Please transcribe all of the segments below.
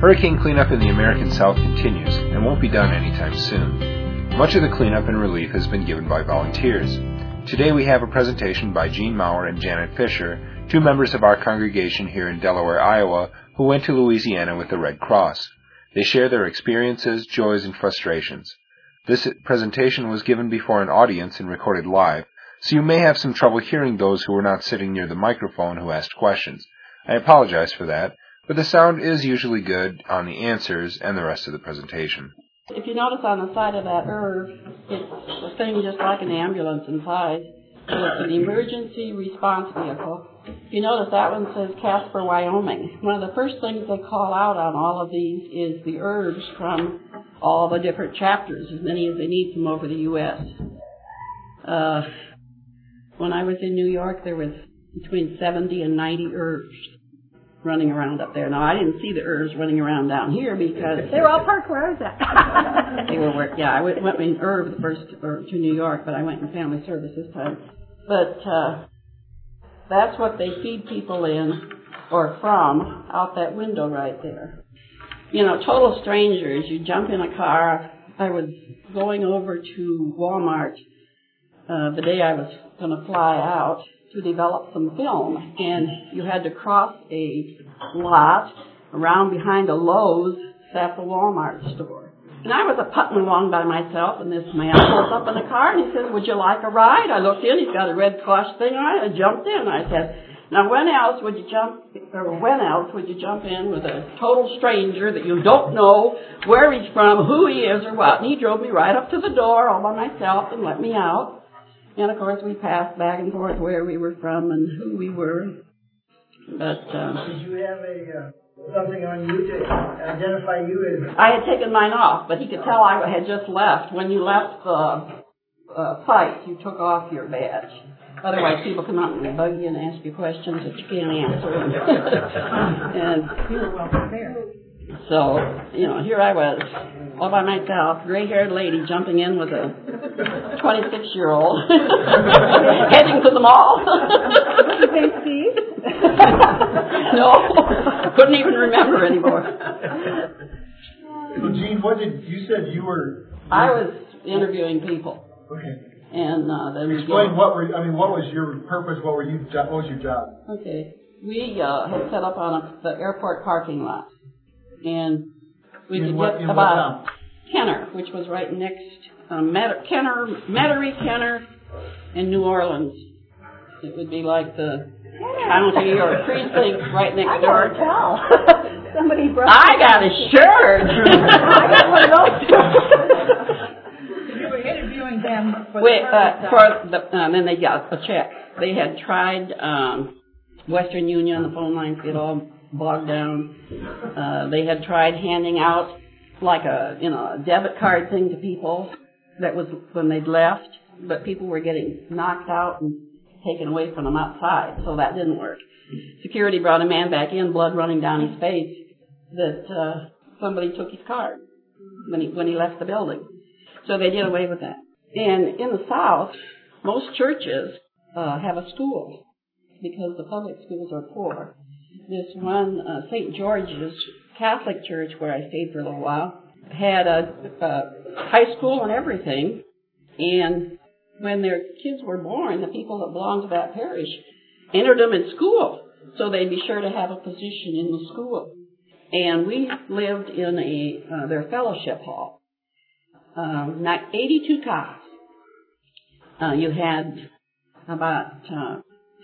Hurricane cleanup in the American South continues and won't be done anytime soon. Much of the cleanup and relief has been given by volunteers. Today we have a presentation by Jean Maurer and Janet Fisher, two members of our congregation here in Delaware, Iowa, who went to Louisiana with the Red Cross. They share their experiences, joys, and frustrations. This presentation was given before an audience and recorded live, so you may have some trouble hearing those who were not sitting near the microphone who asked questions. I apologize for that, but the sound is usually good on the answers and the rest of the presentation. If you notice on the side of that ERV, it's a thing just like an ambulance inside. It's an emergency response vehicle. If you notice that one says Casper, Wyoming. One of the first things they call out on all of these is the ERVs from all the different chapters, as many as they need from over the U.S. Uh, when I was in New York, there was between 70 and 90 ERVs running around up there. Now I didn't see the ERVs running around down here because they were all parked where I was at. they were where, yeah. I went, went in ERV the first or to New York, but I went in family service this time. But uh, that's what they feed people in or from out that window right there. You know, total strangers. You jump in a car. I was going over to Walmart uh, the day I was going to fly out to develop some film, and you had to cross a lot around behind a Lowe's at the Walmart store. And I was a putting along by myself, and this man pulls up in the car, and he says, "Would you like a ride?" I looked in. He's got a Red Cross thing on it. I jumped in. I said, "Now, when else would you jump, or when else would you jump in with a total stranger that you don't know where he's from, who he is, or what?" And he drove me right up to the door all by myself and let me out. And of course, we passed back and forth where we were from and who we were. But uh, did you have a uh, something on you to identify you as? I had taken mine off, but he could tell I had just left. When you left the uh, fight, you took off your badge. Otherwise, people come up and bug you and ask you questions that you can't answer. and you were well prepared. So, you know, here I was, all by myself, gray-haired lady jumping in with a 26-year-old, heading to the mall. Did you say Steve? no, couldn't even remember anymore. So, Jean, what did you said you were? I was interviewing people. Okay. And uh, then explain what were I mean, what was your purpose? What were you? What was your job? Okay, we uh, had set up on a, the airport parking lot and we in could what, get in about Kenner, which was right next um, Met- Kenner, Metairie, Kenner, and New Orleans. It would be like the county or precinct right next I door. can tell. Somebody brought. I got a shirt. I got one of those you were interviewing them for Wait, the uh, for the, um, then they got a check. They had tried um, Western Union, the phone lines get all bogged down. Uh, they had tried handing out like a you know a debit card thing to people. That was when they'd left, but people were getting knocked out and taken away from them outside, so that didn't work. Security brought a man back in, blood running down his face, that uh, somebody took his card when he when he left the building. So they did away with that. And in the South, most churches uh, have a school because the public schools are poor this one uh, St. George's Catholic church where I stayed for a little while had a, a high school and everything, and when their kids were born, the people that belonged to that parish entered them in school, so they'd be sure to have a position in the school. And we lived in a uh, their fellowship hall, um, 82 cots. Uh, you had about uh,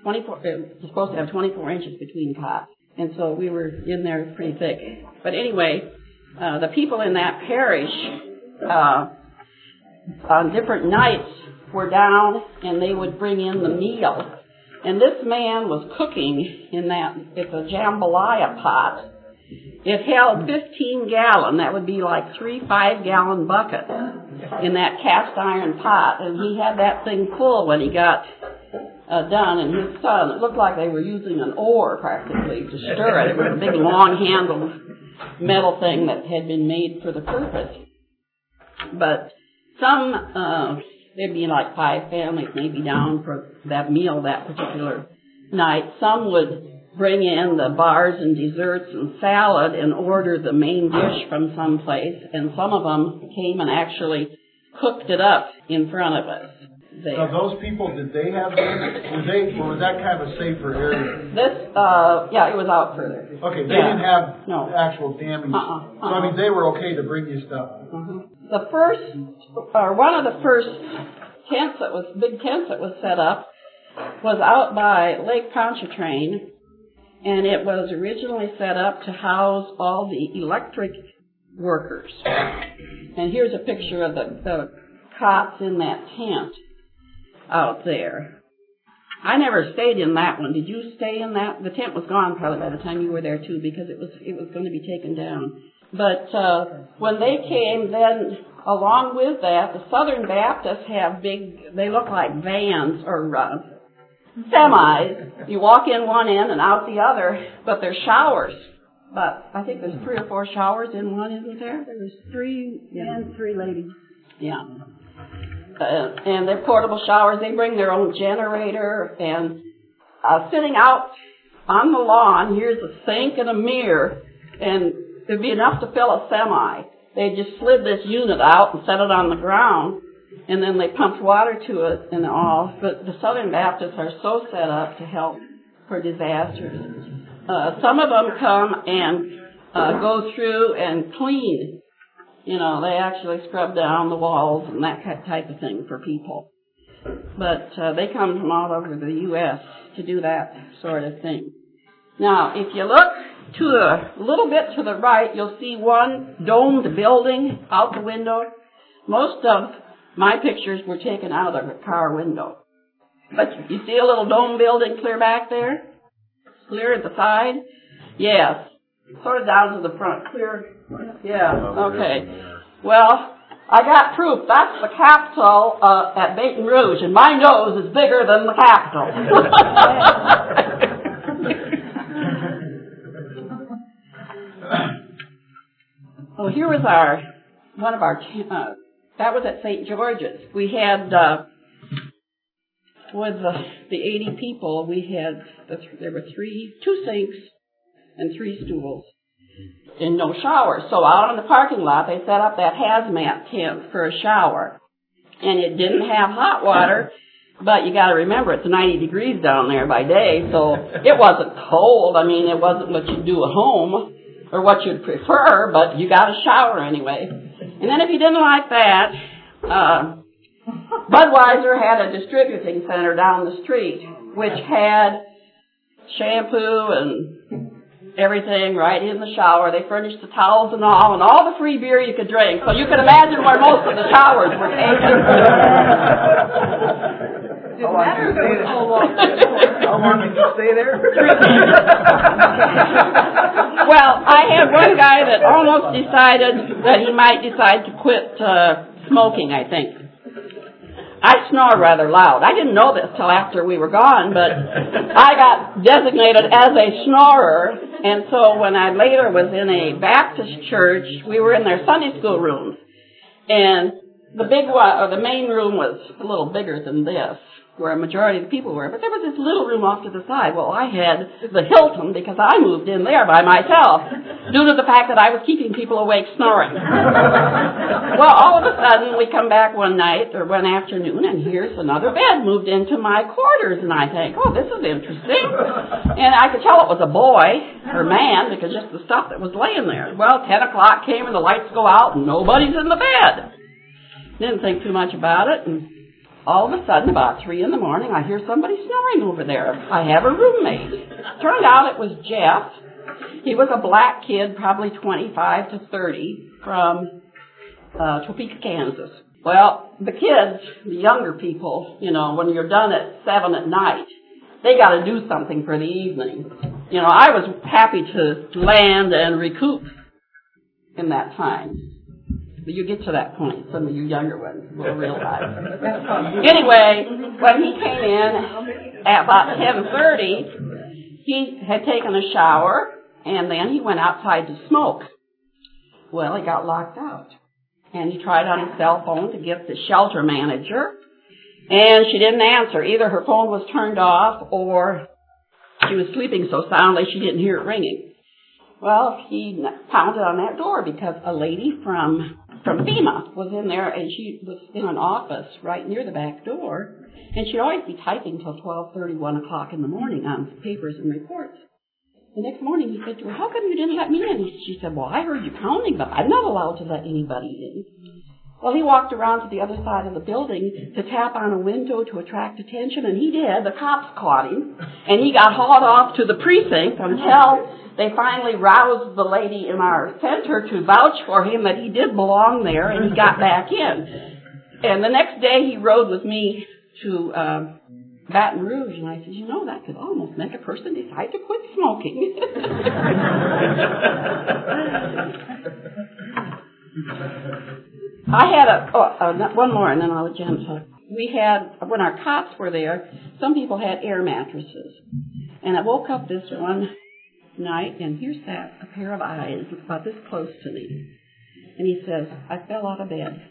24. It was supposed to have 24 inches between cots and so we were in there pretty thick. But anyway, uh, the people in that parish uh, on different nights were down, and they would bring in the meal. And this man was cooking in that it's a jambalaya pot. It held 15 gallon. That would be like three five gallon buckets in that cast iron pot, and he had that thing full when he got uh, done, and his son, it looked like they were using an oar practically to stir it. It was a big long handled metal thing that had been made for the purpose. But some, uh, there'd be like five families maybe down for that meal that particular night. Some would bring in the bars and desserts and salad and order the main dish from someplace, and some of them came and actually cooked it up in front of us. Now, those people, did they have, was they, or was that kind of a safer area? This, uh, yeah, it was out further. Okay, they Yeah. didn't have No. actual damage. Uh-uh, So I mean, they were okay to bring you stuff. Mhm. The first, or one of the first tents that was, big tents that was set up was out by Lake Pontchartrain, and it was originally set up to house all the electric workers. And here's a picture of the, the cots in that tent out there. I never stayed in that one. Did you stay in that? The tent was gone probably by the time you were there too, because it was it was going to be taken down. But uh, when they came, then along with that, the Southern Baptists have big. They look like vans or uh, semis. You walk in one end and out the other, but they're showers. But I think there's three or four showers in one, isn't there? There's three men, three ladies. Yeah. Uh, and they're portable showers. They bring their own generator and uh, sitting out on the lawn, here's a sink and a mirror, and it'd be enough to fill a semi. They just slid this unit out and set it on the ground, and then they pumped water to it and all. But the Southern Baptists are so set up to help for disasters. Uh, some of them come and uh, go through and clean you know, they actually scrub down the walls and that type of thing for people. But uh, they come from all over the U.S. to do that sort of thing. Now, if you look to the a little bit to the right, you'll see one domed building out the window. Most of my pictures were taken out of a car window. But you see a little dome building clear back there? Clear at the side? Yes. Sort of down to the front. Clear. Yeah. Okay. Well, I got proof. That's the Capitol uh, at Baton Rouge, and my nose is bigger than the Capitol. well, here was our one of our. Uh, that was at St. George's. We had uh, with the the 80 people. We had the, th- there were three, two sinks, and three stools and no shower. So out in the parking lot, they set up that hazmat tent for a shower. And it didn't have hot water, but you gotta remember it's 90 degrees down there by day, so it wasn't cold. I mean, it wasn't what you'd do at home or what you'd prefer, but you got a shower anyway. And then if you didn't like that, uh, Budweiser had a distributing center down the street, which had shampoo and everything right in the shower. They furnished the towels and all, and all the free beer you could drink. So you can imagine where most of the showers were taken. Didn't matter if it was. How long did you stay there? well, I had one guy that almost decided that he might decide to quit uh, smoking. I think. I snore rather loud. I didn't know this till after we were gone, but I got designated as a snorer, and so when I later was in a Baptist church, we were in their Sunday school rooms, and the big one, or the main room was a little bigger than this, where a majority of the people were, but there was this little room off to the side. Well, I had the Hilton because I moved in there by myself, due to the fact that I was keeping people awake snoring. well, all of a sudden, we come back one night or one afternoon, and here's another bed moved into my quarters, and I think, oh, this is interesting. And I could tell it was a boy or man because just the stuff that was laying there. Well, ten o'clock came and the lights go out, and nobody's in the bed. Didn't think too much about it, and all of a sudden, about three in the morning, I hear somebody snoring over there. I have a roommate. Turned out it was Jeff. He was a black kid, probably 25 to 30, from uh, Topeka, Kansas. Well, the kids, the younger people, you know, when you're done at seven at night, they got to do something for the evening. You know, I was happy to land and recoup in that time. But you get to that point, some of you younger ones will realize. anyway, when he came in at about 10.30, he had taken a shower, and then he went outside to smoke. Well, he got locked out. And he tried on his cell phone to get the shelter manager, and she didn't answer. Either her phone was turned off or She was sleeping so soundly she didn't hear it ringing. Well, he pounded on that door because a lady from from FEMA was in there and she was in an office right near the back door and she'd always be typing till twelve thirty, one o'clock in the morning on papers and reports. The next morning he said to her, How come you didn't let me in? She said, Well, I heard you pounding, but I'm not allowed to let anybody in. Well, he walked around to the other side of the building to tap on a window to attract attention, and he did. The cops caught him, and he got hauled off to the precinct until they finally roused the lady in our center to vouch for him that he did belong there, and he got back in. And the next day he rode with me to um, Baton Rouge, and I said, you know, that could almost make a person decide to quit smoking. I had a, oh, uh, one more, and then I'll let Jen talk. We had, when our cops were there, some people had air mattresses. And I woke up this one night, and here sat a pair of eyes about this close to me. And he says, I fell out of bed.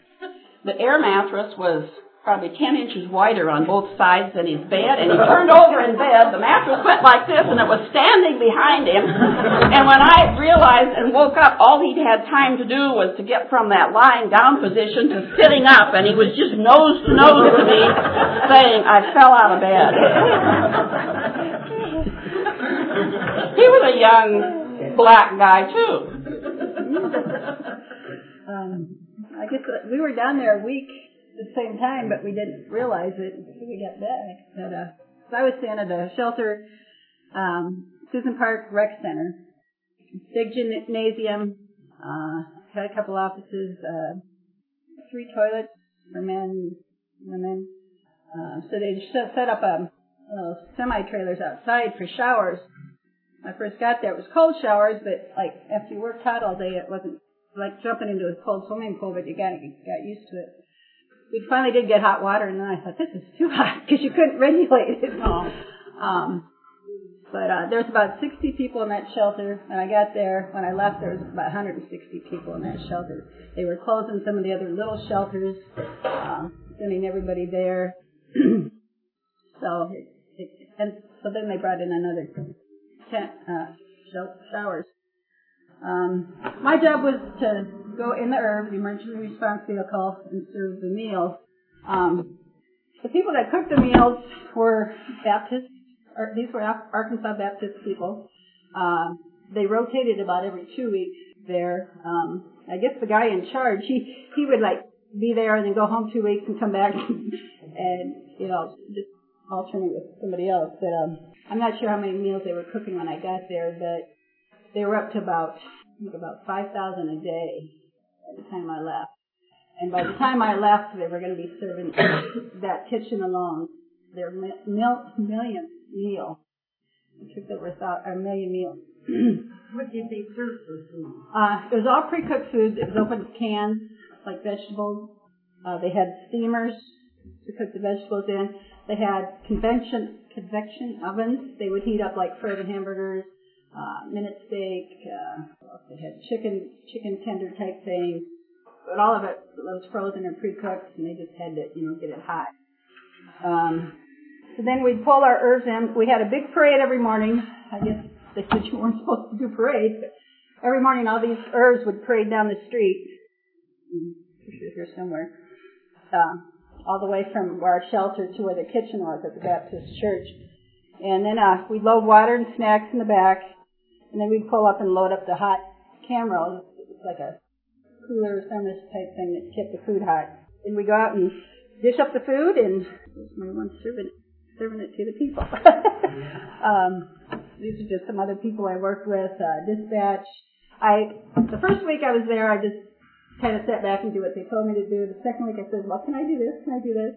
The air mattress was probably 10 inches wider on both sides than his bed, and he turned over in bed. The mattress went like this, and it was standing behind him. And when I realized and woke up, all he'd had time to do was to get from that lying down position to sitting up, and he was just nose to nose to me, saying, I fell out of bed. He was a young black guy, too. Um, I guess we were down there a week at the same time, but we didn't realize it until we got back. But uh, so I was staying at a shelter, um, Susan Park Rec Center, big gymnasium, uh, had a couple offices, uh, three toilets for men, women. Uh, so they set up a uh, semi trailers outside for showers. When I first got there, it was cold showers, but like after you worked hot all day, it wasn't like jumping into a cold swimming pool, but you got got used to it we finally did get hot water, and then I thought this is too hot because you couldn't regulate it. Um, but uh, there's about 60 people in that shelter. When I got there, when I left, there was about 160 people in that shelter. They were closing some of the other little shelters, um, sending everybody there. so, it, it, and so then they brought in another 10 uh, showers. Um, my job was to go in the ERV, the emergency response vehicle, and serve the meals. Um, the people that cooked the meals were Baptist, or these were Arkansas Baptist people. Um, they rotated about every two weeks there. Um, I guess the guy in charge, he he would like be there and then go home two weeks and come back and you know just alternate with somebody else. But um, I'm not sure how many meals they were cooking when I got there, but they were up to about I think about five thousand a day by the time I left. And by the time I left, they were going to be serving that kitchen alone their mil- millionth meal. It took over a, a million meals. what did they serve for food? Uh, it was all pre-cooked food. It was open cans, like vegetables. Uh, they had steamers to cook the vegetables in. They had convection convection ovens. They would heat up like frozen hamburgers, uh, minute steak. Uh, they had chicken chicken tender type things, but all of it was frozen and pre-cooked, and they just had to you know get it hot. Um, so then we'd pull our ERVs in. We had a big parade every morning. I guess they said you weren't supposed to do parades, but every morning all these ERVs would parade down the street. Picture here somewhere. Uh, all the way from our shelter to where the kitchen was at the Baptist church. And then uh, we'd load water and snacks in the back, and then we'd pull up and load up the hot Cambro. It's like a cooler thermos type thing that kept the food hot. And we go out and dish up the food, and there's my one serving it, serving it to the people. um, these are just some other people I worked with. Uh, dispatch. I the first week I was there, I just kind of sat back and do what they told me to do. The second week I said, "Well, can I do this? Can I do this?"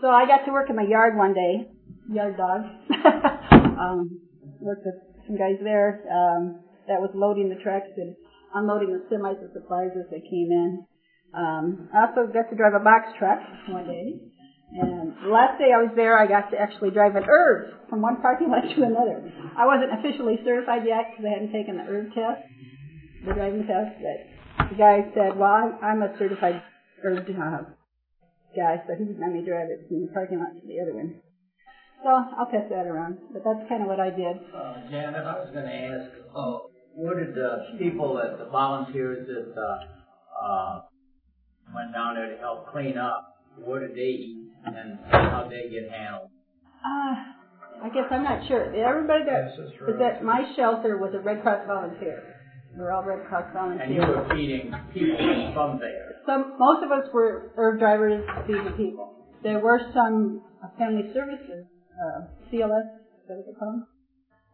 So I got to work in my yard one day, yard dog. um, worked with some guys there um, that was loading the trucks and unloading the semis of supplies as they came in. Um, I also got to drive a box truck one day. And the last day I was there, I got to actually drive an ERV from one parking lot to another. I wasn't officially certified yet because I hadn't taken the ERV test, the driving test. But the guy said, "Well, I'm a certified ERV uh, guy, so he let me drive it from the parking lot to the other one." So I'll pass that around. But that's kind of what I did. Uh, Janet, I was gonna ask, uh, what did the people that, the volunteers that, uh, uh, went down there to help clean up, what did they eat and how did they get handled? Uh, I guess I'm not sure. Everybody that was at my shelter was a Red Cross volunteer. We're all Red Cross And you were feeding people from there. Some, most of us were ERV drivers feeding people. There were some family services, uh, CLS, is that what they call them?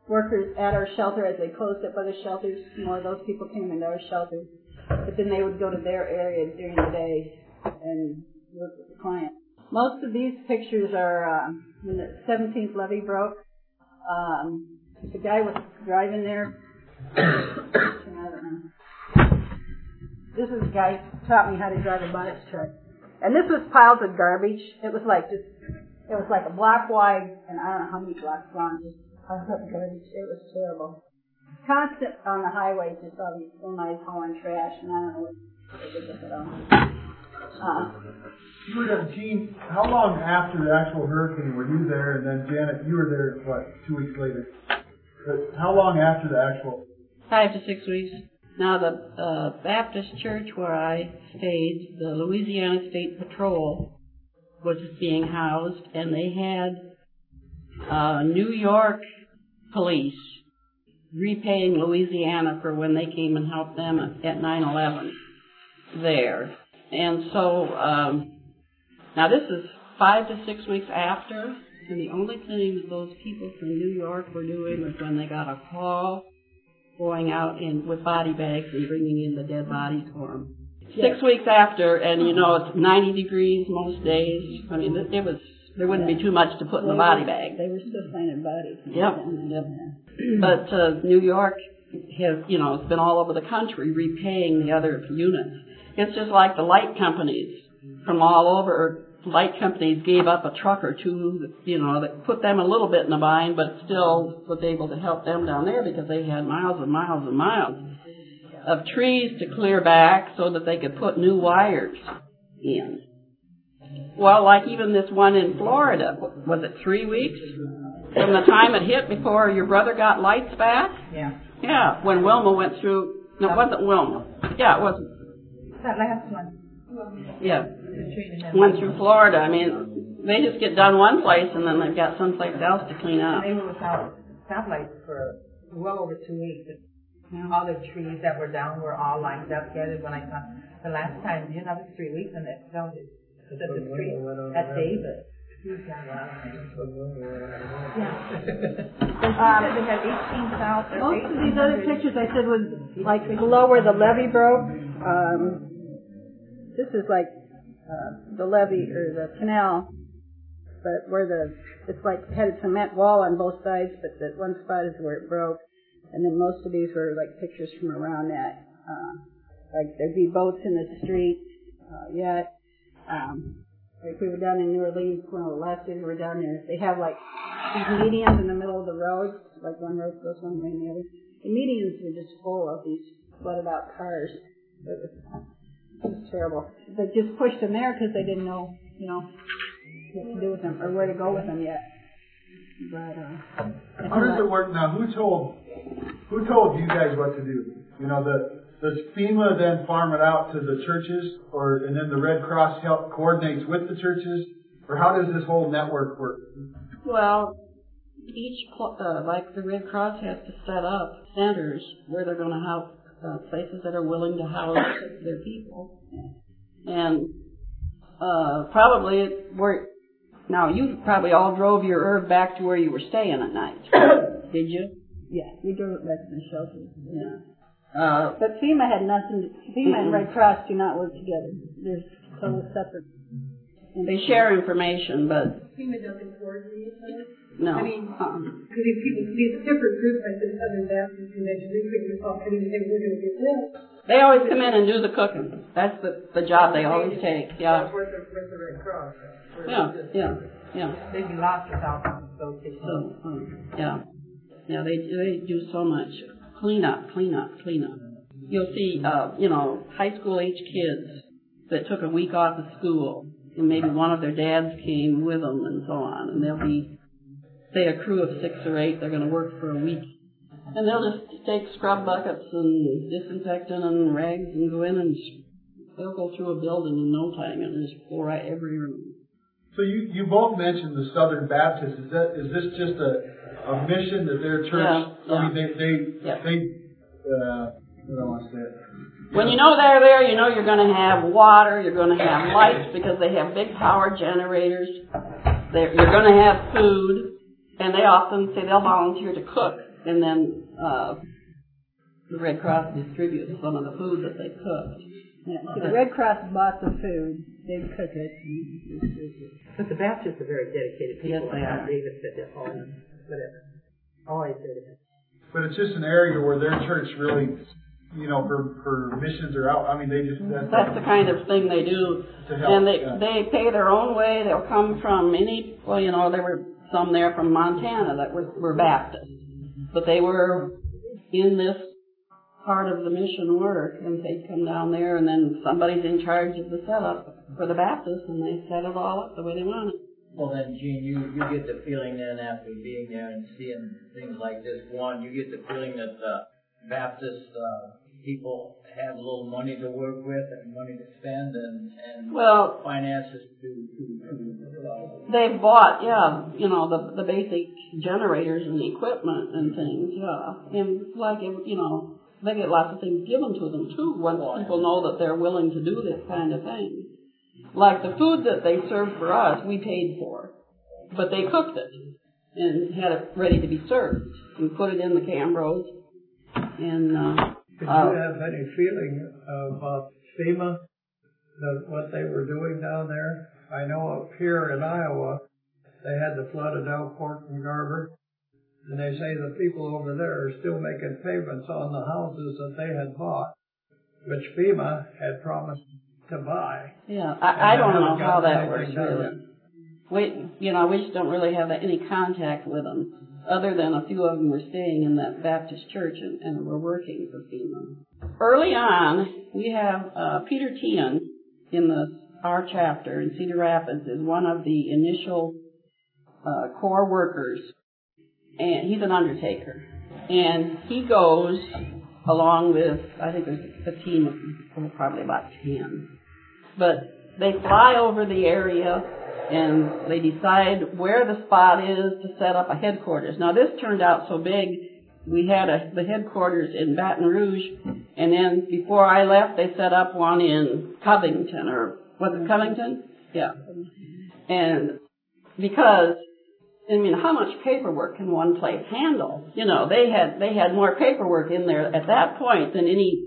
Workers at our shelter as they closed up other shelters. More of those people came into our shelters. But then they would go to their area during the day and work with the client. Most of these pictures are um, when the 17th levee broke. Um, the guy was driving there. This is a guy who taught me how to drive a box truck. And this was piles of garbage. It was like just, it was like a block wide, and I don't know how many blocks long, just piles of garbage. It was terrible. Constant on the highway, just all these semis hauling trash, and I don't know what they did with it all. Uh, were there, Jean, how long after the actual hurricane were you there? And then Janet, you were there, what, two weeks later? But how long after the actual? Five to six weeks. Now the uh, Baptist church where I stayed, the Louisiana State Patrol was being housed, and they had uh, New York police repaying Louisiana for when they came and helped them at 9/11 there. And so um, now this is five to six weeks after, and the only thing that those people from New York were doing was when they got a call going out in with body bags and bringing in the dead bodies for them. Six weeks after, and you know it's 90 degrees most days. I mean, it, it was there wouldn't be too much to put in the body bag. They were still finding bodies. Yep. Yep. But uh, New York has, you know, it's been all over the country repaying the other units. It's just like the light companies from all over. Light companies gave up a truck or two, you know, that put them a little bit in a bind, but still was able to help them down there because they had miles and miles and miles of trees to clear back so that they could put new wires in. Well, like even this one in Florida, was it three weeks from the time it hit before your brother got lights back? Yeah. Yeah, when Wilma went through. No, it wasn't Wilma. Yeah, it wasn't. That last one. Yeah. Went through Florida. I mean, they just get done one place and then they've got someplace else to clean up. They were without stoplights for well over two weeks. All the trees that were down were all lined up together when I come. The last time, you know, it was three weeks and it fell just the street at David. Yeah. They had eighteen thousand. Most of these other pictures I said was like below where the levee broke. Um, this is like uh, the levee or the canal, but where the it's like had a cement wall on both sides, but that one spot is where it broke. And then most of these were like pictures from around that. Uh, like there'd be boats in the street, uh, yet. Um, like we were down in New Orleans, one of the last days we were down there. They have like these medians in the middle of the road, like one road goes one way and the other. The medians were just full of these flooded out cars. It was, it was terrible. They just pushed them there because they didn't know, you know, what to do with them or where to go with them yet. But uh, How does it work now? Who told, who told you guys what to do? You know, the, does FEMA then farm it out to the churches or, and then the Red Cross help coordinates with the churches? Or how does this whole network work? Well, each uh, like the Red Cross has to set up centers where they're going to have uh, places that are willing to house their people, and uh, probably it where now you probably all drove your ERV back to where you were staying at night, did you? yeah, we drove it back to the shelter. Yeah. Uh, But FEMA had nothing. FEMA and Red Cross do not work together. They're totally separate. They share information, but FEMA doesn't coordinate that. no. I mean, uh-uh. Because these people, these different groups like this Southern Baptist Convention, they couldn't just all come in and say, we're gonna get this. They always come in and do the cooking. That's the the job they always take. Yeah. With the, with the Red Cross. Yeah. Yeah. Yeah. They'd be lost without those So, um, yeah, yeah, they they do so much clean up, clean up, clean up. You'll see, uh, you know, high school age kids that took a week off of school, and maybe one of their dads came with them, and so on, and they'll be say a crew of six or eight, they're going to work for a week. And they'll just take scrub buckets and disinfectant and rags and go in and they'll go through a building in no time and just pour out every room. So you, you both mentioned the Southern Baptists. Is that is this just a, a mission that their church? Yeah, I mean, they they Yeah. they. Uh, what do I want to say? When you know they're there, you know you're going to have water, you're going to have lights because they have big power generators. They're, you're going to have food, and they often say they'll volunteer to cook, and then uh, the Red Cross distributes some of the food that they cooked. Yeah, so the Red Cross bought the food, they cook it. But the Baptists are very dedicated people. Yes, they are. David said that all, whatever. Always said it. But it's just an area where their church really, you know, for for missions or out. I mean, they just that's, That's the kind of thing they do. to help. And they yeah. they pay their own way. They'll come from any well, you know, there were some there from Montana that were were Baptists, but they were in this part of the mission work, and they'd come down there, and then somebody's in charge of the setup for the Baptists, and they set it all up the way they want it. Well, then, Jean, you, you get the feeling then after being there and seeing things like this, one, you get the feeling that uh, Baptist uh, people have a little money to work with and money to spend and, and Well, finances to, to, to they bought, yeah, you know, the the basic generators and equipment and things, yeah, and like it- you know, they get lots of things given to them too once people know that they're willing to do this kind of thing. Like the food that they served for us, we paid for, but they cooked it and had it ready to be served. We put it in the Cambros, and uh, Did Uh, you have any feeling about FEMA, that what they were doing down there? I know up here in Iowa, they had the flooded Elkader and Garber, and they say the people over there are still making payments on the houses that they had bought, which FEMA had promised to buy. yeah, I, I don't know how that works really. We, you know, we just don't really have any contact with them, other than a few of them were staying in that Baptist church and, and were working for FEMA. Early on, we have uh, Peter Tian in the our chapter in Cedar Rapids is one of the initial uh, core workers, and he's an undertaker, and he goes along with I think there's a team of probably about ten, but they fly over the area and they decide where the spot is to set up a headquarters. Now this turned out so big, we had a, the headquarters in Baton Rouge, and then before I left, they set up one in Covington, or was it Covington? Yeah. And because, I mean, how much paperwork can one place handle? You know, they had, they had more paperwork in there at that point than any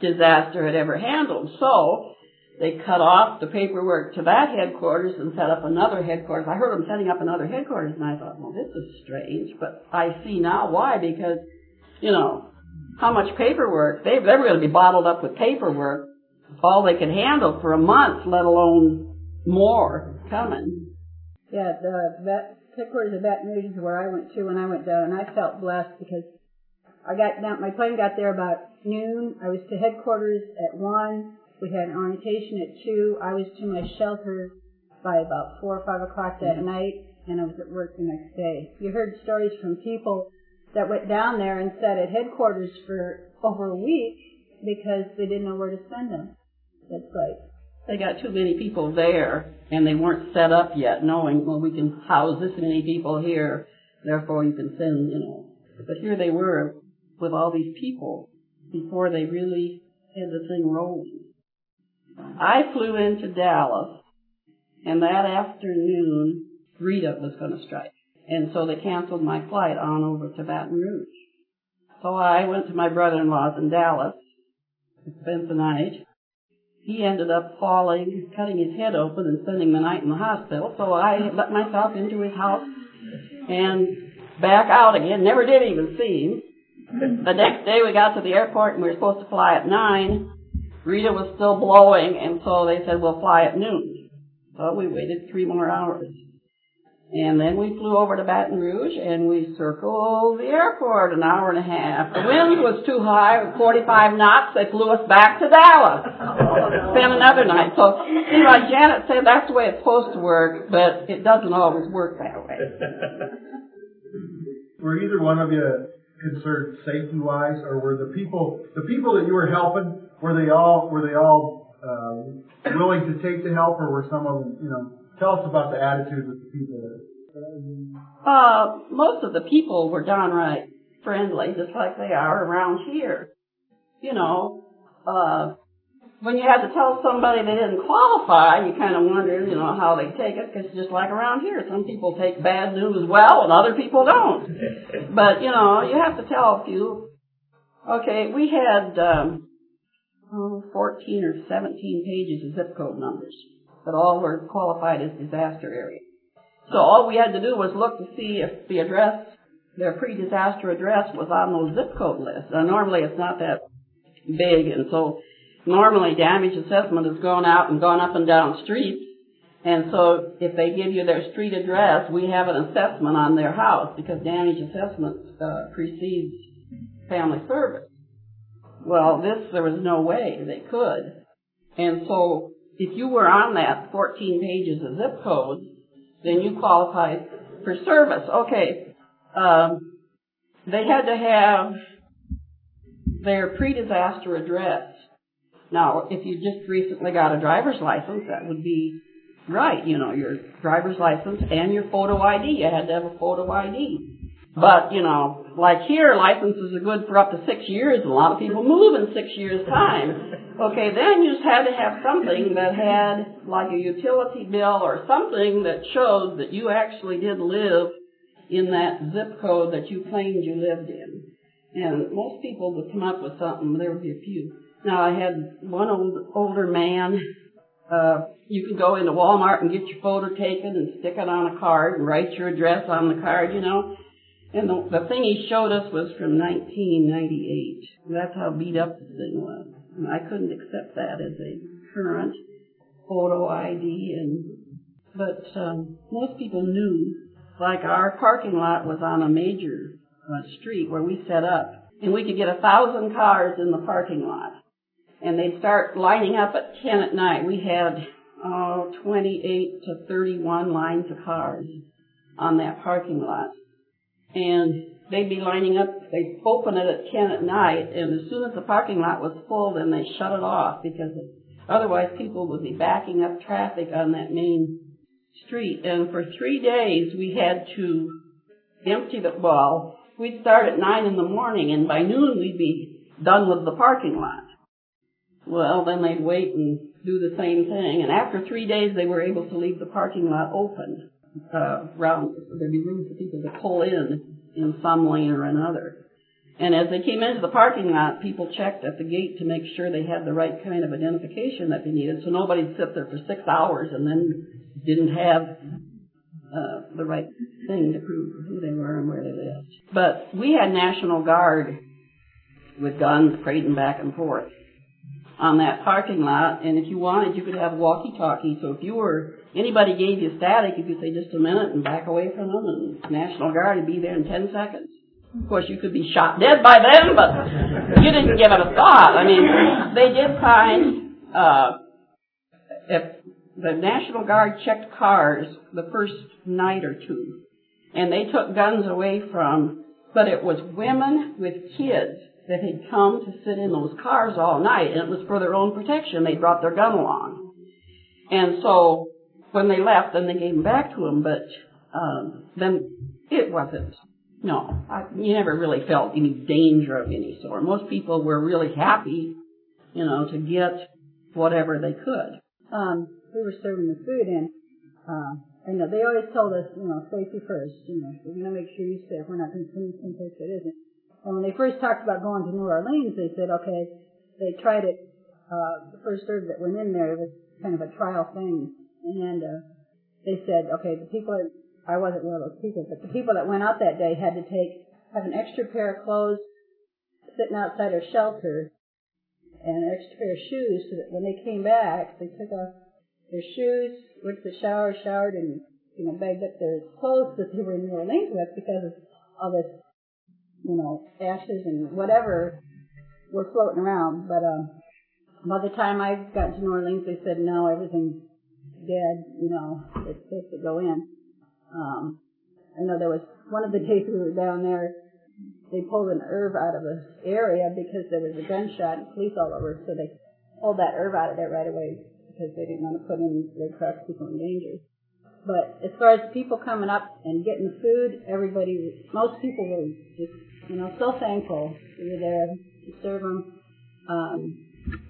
disaster had ever handled. So, they cut off the paperwork to that headquarters and set up another headquarters. I heard them setting up another headquarters and I thought, well, this is strange, but I see now why, because, you know, how much paperwork, they, they were going to be bottled up with paperwork, all they could handle for a month, let alone more coming. Yeah, the vet, headquarters of Baton Rouge is where I went to when I went down, and I felt blessed because I got down, my plane got there about noon. I was to headquarters at one. We had an orientation at two. I was to my shelter by about four or five o'clock that mm-hmm. night, and I was at work the next day. You heard stories from people that went down there and sat at headquarters for over a week because they didn't know where to send them. That's like, They got too many people there and they weren't set up yet knowing, well, we can house this many people here, therefore you can send, you know. But here they were with all these people before they really had the thing rolling. I flew into Dallas and that afternoon Rita was going to strike. And so they canceled my flight on over to Baton Rouge. So I went to my brother-in-law's in Dallas, spent the night, he ended up falling, cutting his head open and spending the night in the hospital. So I let myself into his house and back out again. Never did even see him. The next day we got to the airport and we were supposed to fly at nine. Rita was still blowing and so they said we'll fly at noon. So we waited three more hours. And then we flew over to Baton Rouge and we circled the airport an hour and a half. The wind was too high, 45 knots. They flew us back to Dallas. Spent another night. So, you know, Janet said that's the way it's supposed to work, but it doesn't always work that way. were either one of you concerned safety wise, or were the people the people that you were helping were they all were they all uh, willing to take the help, or were some of them you know? Tell us about the attitude of the people. Uh, most of the people were downright friendly, just like they are around here. You know, uh, when you had to tell somebody they didn't qualify, you kind of wondered, you know, how they take it, because just like around here, some people take bad news well and other people don't. but, you know, you have to tell a few. Okay, we had, um, oh, 14 or 17 pages of zip code numbers that all were qualified as disaster areas. So all we had to do was look to see if the address, their pre-disaster address was on those zip code lists. Now normally it's not that big and so normally damage assessment has gone out and gone up and down streets. And so if they give you their street address, we have an assessment on their house because damage assessment uh, precedes family service. Well, this, there was no way they could. And so if you were on that 14 pages of zip code, then you qualified for service. Okay. Um, they had to have their pre-disaster address now, if you just recently got a driver's license, that would be right. You know, your driver's license and your photo ID. You had to have a photo ID. But, you know, like here, licenses are good for up to six years, and a lot of people move in six years' time. Okay, then you just had to have something that had, like a utility bill or something that showed that you actually did live in that zip code that you claimed you lived in. And most people would come up with something, there would be a few. Now I had one old, older man. Uh, you can go into Walmart and get your photo taken and stick it on a card and write your address on the card, you know. And the, the thing he showed us was from 1998. That's how beat up the thing was. And I couldn't accept that as a current photo ID. And but um, most people knew, like our parking lot was on a major uh, street where we set up, and we could get a thousand cars in the parking lot and they'd start lining up at 10 at night. We had, oh, 28 to 31 lines of cars on that parking lot. And they'd be lining up, they'd open it at 10 at night, and as soon as the parking lot was full, then they shut it off because otherwise people would be backing up traffic on that main street. And for three days we had to empty the, well, we'd start at 9 in the morning, and by noon we'd be done with the parking lot. Well, then they'd wait and do the same thing. And after three days, they were able to leave the parking lot open. Uh, around, there'd be room for people to pull in in some lane or another. And as they came into the parking lot, people checked at the gate to make sure they had the right kind of identification that they needed. So nobody'd sit there for six hours and then didn't have uh, the right thing to prove who they were and where they lived. But we had National Guard with guns parading back and forth on that parking lot, and if you wanted, you could have walkie-talkie. So if you were anybody gave you static, you could say just a minute and back away from them, and National Guard would be there in ten seconds. Of course, you could be shot dead by them, but you didn't give it a thought. I mean, they did find uh, if the National Guard checked cars the first night or two, and they took guns away from, but it was women with kids that had come to sit in those cars all night, and it was for their own protection. They brought their gun along. And so when they left, then they gave them back to them, but um, then it wasn't. No, I, you never really felt any danger of any sort. Most people were really happy, you know, to get whatever they could. Um, we were serving the food, and uh, and they always told us, you know, safety first. You know, we're to make sure you're safe. We're not to send you someplace that isn't. And when they first talked about going to New Orleans, they said, okay, they tried it, uh, the first serve that went in there, it was kind of a trial thing. And, uh, they said, okay, the people, I wasn't one of those people, but the people that went out that day had to take, have an extra pair of clothes sitting outside their shelter and an extra pair of shoes so that when they came back, they took off their shoes, went to the shower, showered, and, you know, bagged up their clothes that they were in New Orleans with because of all this you know, ashes and whatever were floating around. But um, by the time I got to New Orleans, they said no, everything's dead. You know, it's safe to go in. Um, I know there was one of the days we were down there, they pulled an ERV out of the area because there was a gunshot and police all over, so they pulled that ERV out of there right away because they didn't want to put any Red Cross people in danger. But as far as people coming up and getting food, everybody, most people were just, you know, so thankful we were there to serve them. Um,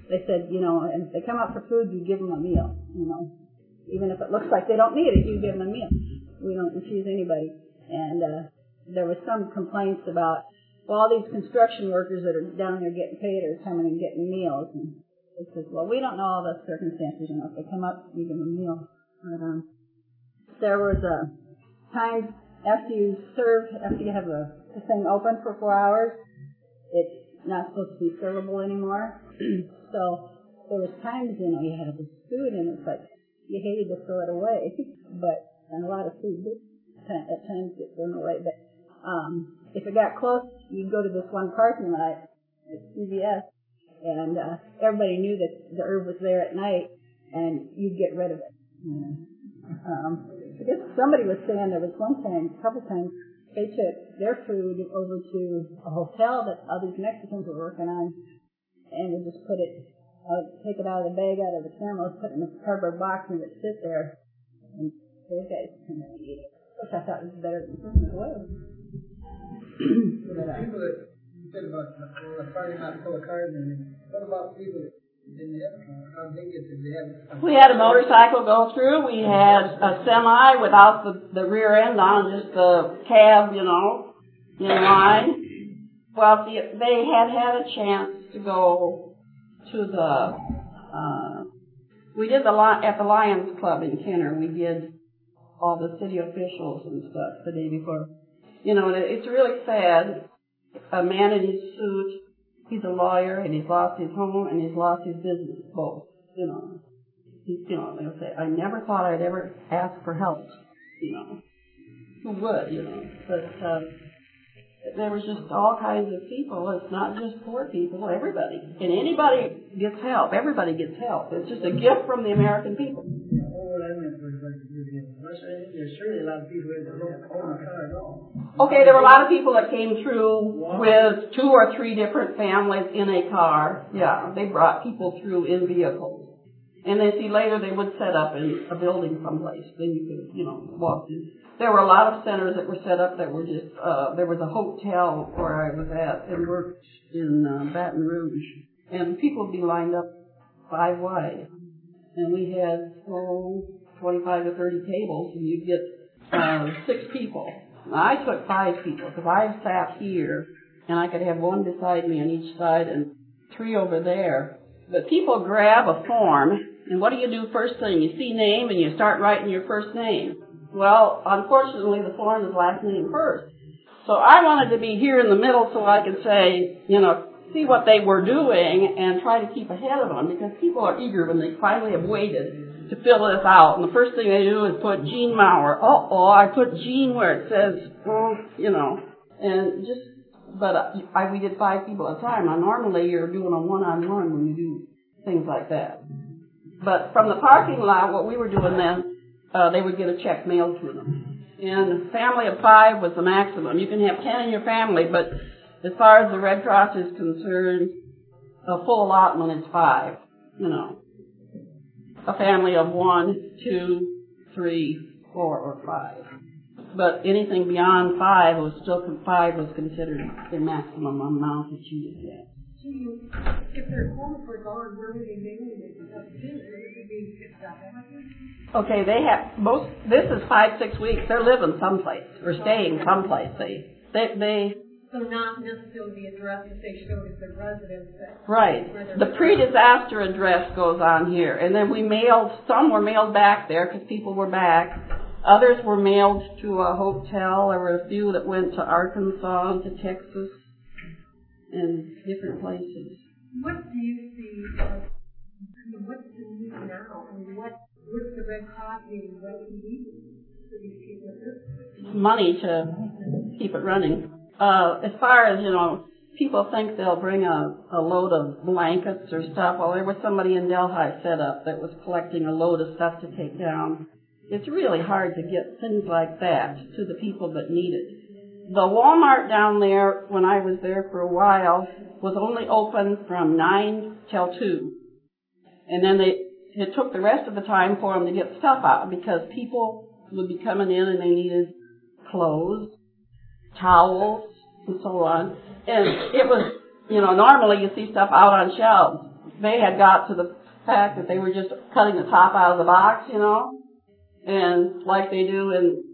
they said, you know, if they come up for food, you give them a meal, you know. Even if it looks like they don't need it, you give them a meal. We don't refuse anybody. And uh, there was some complaints about, well, all these construction workers that are down there getting paid are coming and getting meals. And it says, well, we don't know all the circumstances. You know, if they come up, we give them a meal. But, um, there was a time after you serve, after you have the, the thing open for four hours, it's not supposed to be servable anymore. so there was times, you know, you had this food and it's like you hated to throw it away, but and a lot of food did at times get thrown away. But um, if it got close, you'd go to this one parking lot at CVS, and uh, everybody knew that the ERV was there at night, and you'd get rid of it. You know. um, I guess somebody was saying there was one time, a couple times, they took their food over to a hotel that all these Mexicans were working on, and they just put it, uh, take it out of the bag, out of the thermos, put it in a cardboard box, and it sit there, and those guys come and eat it, which I thought was better than throwing it away. but, uh, people that you said about uh, a party not full of cars, and what about people that we had a motorcycle go through. We had a semi without the, the rear end on, just the cab, you know, in line. Well, the, they had had a chance to go to the, uh, we did the, at the Lions Club in Kenner, we did all the city officials and stuff the day before. You know, and it's really sad. A man in his suit he's a lawyer and he's lost his home and he's lost his business, both. You know, he's, you know, they'll say, I never thought I'd ever ask for help. You know, who would, you know? But uh, there was just all kinds of people. It's not just poor people, everybody. And anybody gets help. Everybody gets help. It's just a gift from the American people. Okay, there were a lot of people that came through with two or three different families in a car. Yeah, they brought people through in vehicles. And then see later they would set up in a building someplace. Then you could, you know, walk in. There were a lot of centers that were set up that were just, uh, there was a hotel where I was at and worked in uh, Baton Rouge. And people would be lined up five wide. And we had, oh, 25 to 30 tables and you'd get uh, six people. I took five people because I sat here and I could have one beside me on each side and three over there. But people grab a form and what do you do first thing? You see name and you start writing your first name. Well, unfortunately the form is last name first. So I wanted to be here in the middle so I could say, you know, see what they were doing and try to keep ahead of them because people are eager when they finally have waited to fill this out. And the first thing they do is put Jean Maurer. Oh, oh, I put Jean where it says, oh, you know, and just, but I, we did five people at a time. Now normally you're doing a one-on-one when you do things like that. But from the parking lot, what we were doing then, uh, they would get a check mailed to them. And a family of five was the maximum. You can have ten in your family, but as far as the Red Cross is concerned, a full allotment is five, you know a family of one, two, three, four, or five. But anything beyond five was still five was considered the maximum amount that you would get. If their homes were gone, where would they be? Okay, they have most. This is five, six weeks. They're living someplace or staying someplace. They, they, they so not necessarily the address that they showed as their residence. Right. The pre-disaster address goes on here, and then we mailed. Some were mailed back there because people were back. Others were mailed to a hotel. There were a few that went to Arkansas and to Texas and different places. What do you see? Uh, I mean, what's the need now? Mean, what what's the Red Cross needing? What do you need for these people? Money to keep it running uh, as far as, you know, people think they'll bring a, a load of blankets or stuff. Well, there was somebody in Delhi set up that was collecting a load of stuff to take down. it's really hard to get things like that to the people that need it. The Walmart down there, when I was there for a while, was only open from 9 till 2. And then they, it took the rest of the time for them to get stuff out because people would be coming in and they needed clothes, towels, and so on. And it was, you know, normally you see stuff out on shelves. They had got to the fact that they were just cutting the top out of the box, you know, and like they do and,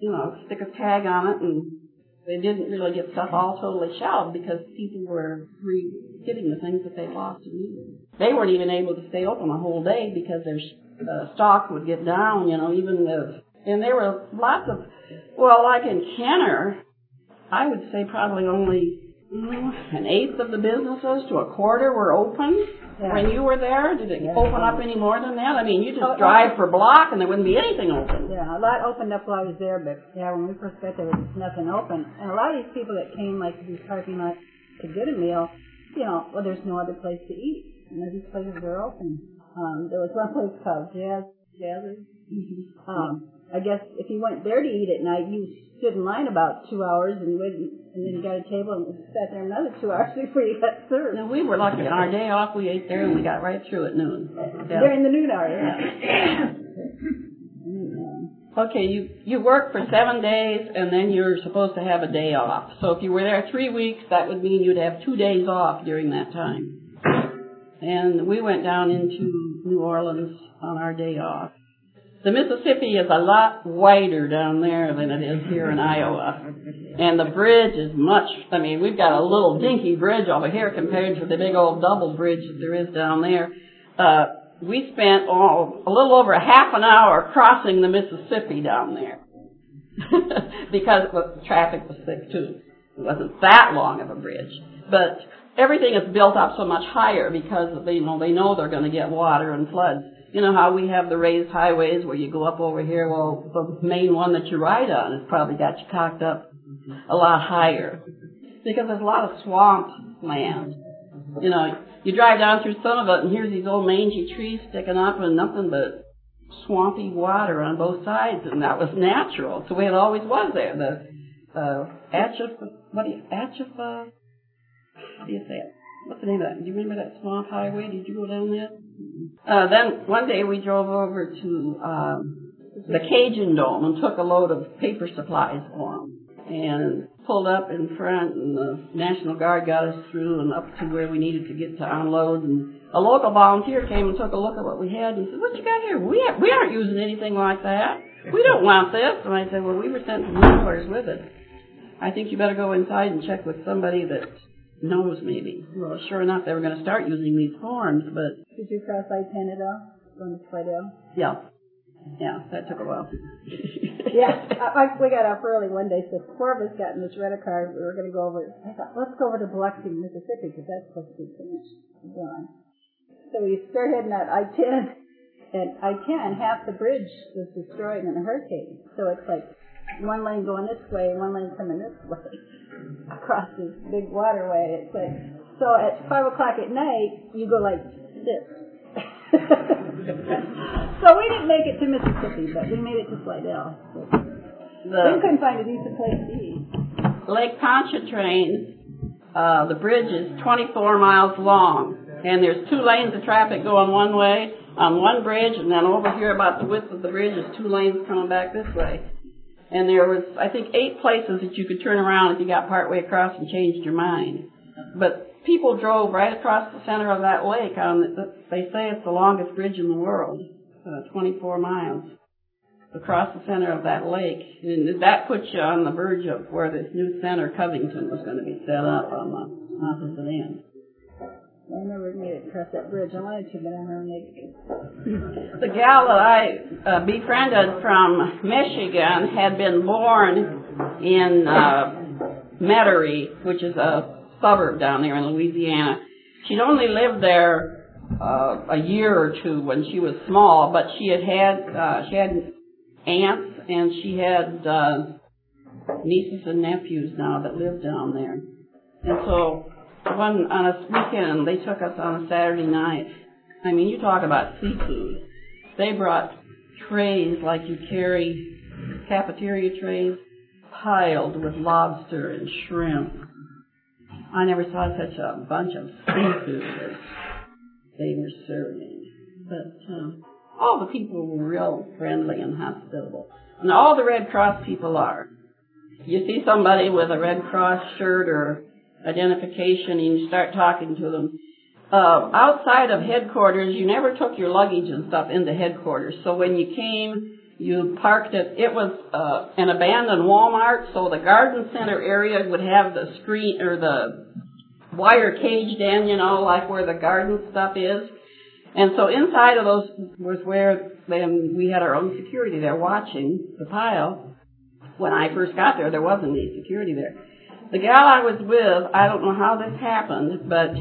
you know, stick a tag on it and they didn't really get stuff all totally shelved because people were re- getting the things that they lost and needed. They weren't even able to stay open a whole day because their uh, stock would get down, you know, even the, and there were lots of, well, like in Kenner, I would say probably only mm, an eighth of the businesses to a quarter were open. Yeah. When you were there, did it Yeah. open up any more than that? I mean, you just Oh, drive for a block and there wouldn't be anything open. Yeah, a lot opened up while I was there, but yeah, when we first got there, there was nothing open. And a lot of these people that came like to these parking lots to get a meal, you know, well, there's no other place to eat. And these places were open. Um, there was one place called Jazz, Jazz's. Um, I guess if you went there to eat at night, you stood in line about two hours and waited, and then you got a table and sat there another two hours before you got served. Now we were lucky. On our day off, we ate there and we got right through at noon. Yeah. During the noon hour, yeah. Okay, you you work for seven days and then you're supposed to have a day off. So if you were there three weeks, that would mean you'd have two days off during that time. And we went down into New Orleans on our day off. The Mississippi is a lot wider down there than it is here in Iowa. And the bridge is much, I mean, we've got a little dinky bridge over here compared to the big old double bridge that there is down there. Uh, we spent a little over a half an hour crossing the Mississippi down there. because well, the traffic was thick too. It wasn't that long of a bridge. But everything is built up so much higher because they you know they know they're going to get water and floods. You know how we have the raised highways where you go up over here. Well, the main one that you ride on has probably got you cocked up a lot higher because there's a lot of swamp land. You know, you drive down through some of it, and here's these old mangy trees sticking up, and nothing but swampy water on both sides, and that was natural. It's the way it always was there. The uh, Atchif, what do you, Atchif, how do you say it? What's the name of that? Do you remember that swamp highway? Did you go down there? Uh, then one day we drove over to um, the Cajun Dome and took a load of paper supplies for them. And pulled up in front, and the National Guard got us through and up to where we needed to get to unload. And a local volunteer came and took a look at what we had and said, "What you got here? We ha- we aren't using anything like that. We don't want this." And I said, "Well, we were sent some mailers with it. I think you better go inside and check with somebody that knows maybe." Well, sure enough, they were going to start using these forms, but Did you cross I-10 at all? Going to Slidell? yeah, yeah, that took a while. yeah, I, I, we got up early one day, so four of us got in this rental car. We were going to go over. I thought, let's go over to Biloxi, Mississippi, because that's supposed to be finished. Gone. So we start heading out I-10, and I-10, half the bridge was destroyed in a hurricane. So it's like one lane going this way, one lane coming this way across this big waterway. It's like so at five o'clock at night, you go like this. so we didn't make it to Mississippi, but we made it to Slidell. we couldn't find a decent place to eat. Lake Pontchartrain, uh, the bridge is 24 miles long, and there's two lanes of traffic going one way on one bridge, and then over here about the width of the bridge is two lanes coming back this way. And there was, I think, eight places that you could turn around if you got partway across and changed your mind. But people drove right across the center of that lake. On the, they say it's the longest bridge in the world, uh, 24 miles across the center of that lake. And that puts you on the verge of where this new center, Covington, was going to be set up on the opposite end. I never made it across that bridge. I wanted to, but I never made it. The gal that I uh, befriended from Michigan had been born in uh, Metairie, which is a suburb down there in Louisiana. She'd only lived there uh, a year or two when she was small, but she had had uh, she had aunts and she had uh, nieces and nephews now that lived down there. And so one on a weekend they took us on a Saturday night. I mean, you talk about seafood. They brought trays like you carry cafeteria trays piled with lobster and shrimp. I never saw such a bunch of seafood as they were serving. But um, all the people were real friendly and hospitable. And all the Red Cross people are. You see somebody with a Red Cross shirt or identification and you start talking to them. Uh, outside of headquarters, you never took your luggage and stuff into headquarters. So when you came, you parked it. It was uh, an abandoned Walmart, so the garden center area would have the screen or the wire caged in, you know, like where the garden stuff is. And so inside of those was where then we had our own security there watching the pile. When I first got there, there wasn't any security there. The gal I was with, I don't know how this happened, but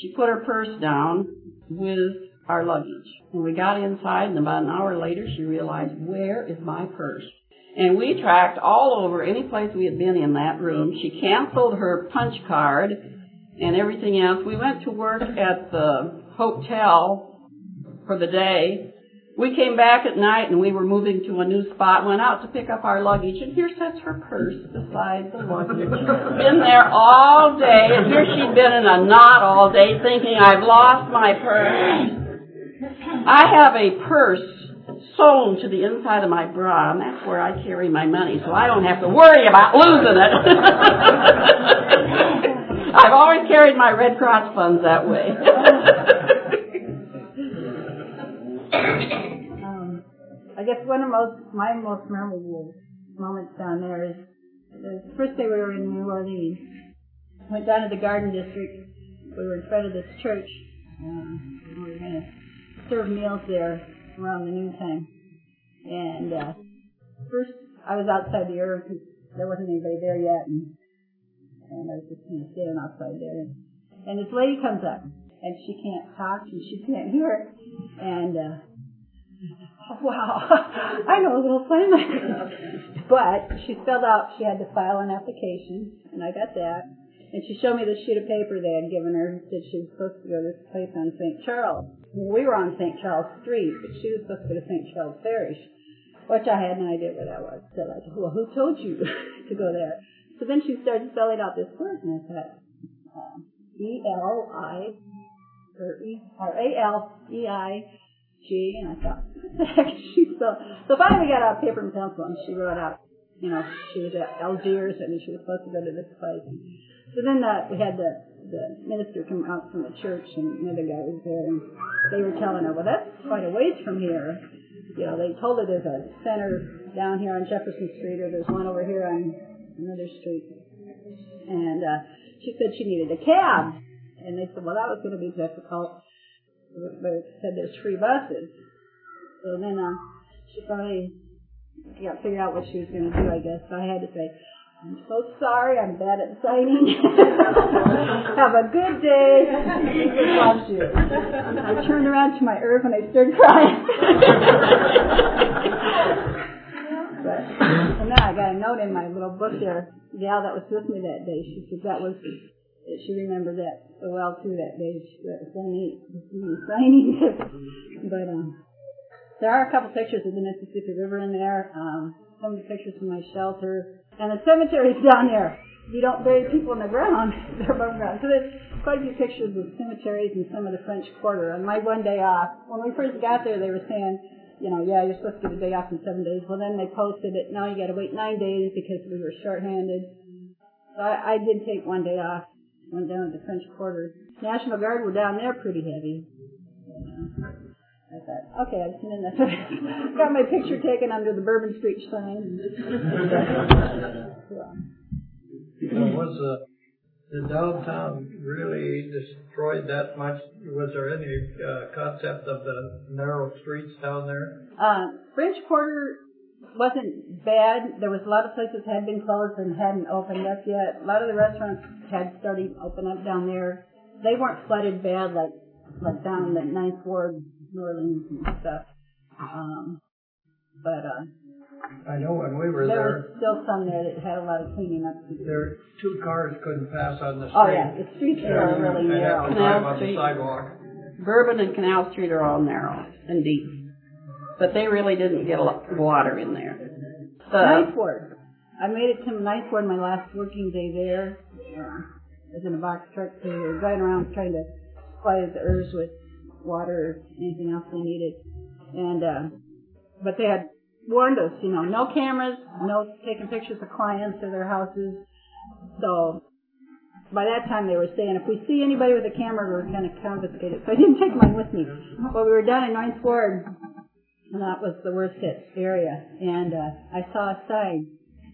she put her purse down with our luggage. When we got inside, and about an hour later, she realized, where is my purse? And we tracked all over any place we had been in that room. She canceled her punch card and everything else. We went to work at the hotel for the day. We came back at night and we were moving to a new spot, went out to pick up our luggage, and here sits her purse beside the luggage. been there all day, and here she'd been in a knot all day thinking, I've lost my purse. I have a purse sewn to the inside of my bra, and that's where I carry my money, so I don't have to worry about losing it. I've always carried my Red Cross funds that way. um, I guess one of most my most memorable moments down there is the first day we were in New Orleans. Went down to the Garden District. We were in front of this church. Uh, we were going to serve meals there around the noontime. And uh, first, I was outside the because there wasn't anybody there yet, and and I was just kind of standing outside there. And, and this lady comes up, and she can't talk and she can't hear, and uh, wow, I know a little sign. But she spelled out she had to file an application, and I got that. And she showed me the sheet of paper they had given her said she was supposed to go to this place on St. Charles. We were on St. Charles Street, but she was supposed to go to St. Charles Parish, which I had no idea where that was. So I said, well, who told you to go there? So then she started spelling out this word, and I thought, uh, E-L-I, or E, or A-L-E-I-G, and I thought, what the heck is she spelled? So finally got out paper and pencil, and she wrote out, you know, she was at Algiers, and she was supposed to go to this place. So then the, we had the, the minister come out from the church and another guy was there and they were telling her, well, that's quite a ways from here. You know, they told her there's a center down here on Jefferson Street or there's one over here on another street. And uh, she said she needed a cab. And they said, well, that was going to be difficult. But it said there's free buses. So then uh, she finally got figured out what she was going to do, I guess. So I had to say, I'm so sorry. I'm bad at signing. Have a good day. Jesus loves you. I turned around to my ERV and I started crying. but, and then I got a note in my little book there. The gal that was with me that day, she said that was, she remembered that so well too that day. That was so neat, signing. but um, there are a couple pictures of the Mississippi River in there. Um, some of the pictures from my shelter. And the cemeteries down there. You don't bury people in the ground. They're above ground. So there's quite a few pictures of cemeteries and some of the French Quarter. On my one day off, when we first got there, they were saying, you know, yeah, you're supposed to get a day off in seven days. Well, then they posted it. Now you got to wait nine days because we were shorthanded. So I, I did take one day off. Went down to the French Quarter. National Guard were down there pretty heavy. I thought, okay, I've seen enough of it. Got my picture taken under the Bourbon Street sign. So was the, the downtown really destroyed that much? Was there any uh, concept of the narrow streets down there? Uh, French Quarter wasn't bad. There was a lot of places had been closed and hadn't opened up yet. A lot of the restaurants had started to open up down there. They weren't flooded bad like like down in the Ninth Ward New Orleans and stuff. Um, but uh, I know when we were there there, was still some there that had a lot of cleaning up to do. there two cars couldn't pass on the street. Oh yeah, the streets there are really have narrow. to drive Canal on the sidewalk. Bourbon and Canal Street are all narrow and deep. But they really didn't get a lot of water in there. The, Ninth Ward. I made it to Ninth Ward my last working day there. Uh, I was in a box truck, so we were driving around trying to supply the ERVs with water or anything else they needed. And, uh, but they had warned us, you know, no cameras, no taking pictures of clients or their houses. So by that time they were saying if we see anybody with a camera, we're going to confiscate it. So I didn't take mine with me. But we were down in Ninth Ward, and that was the worst hit area. And uh, I saw a sign,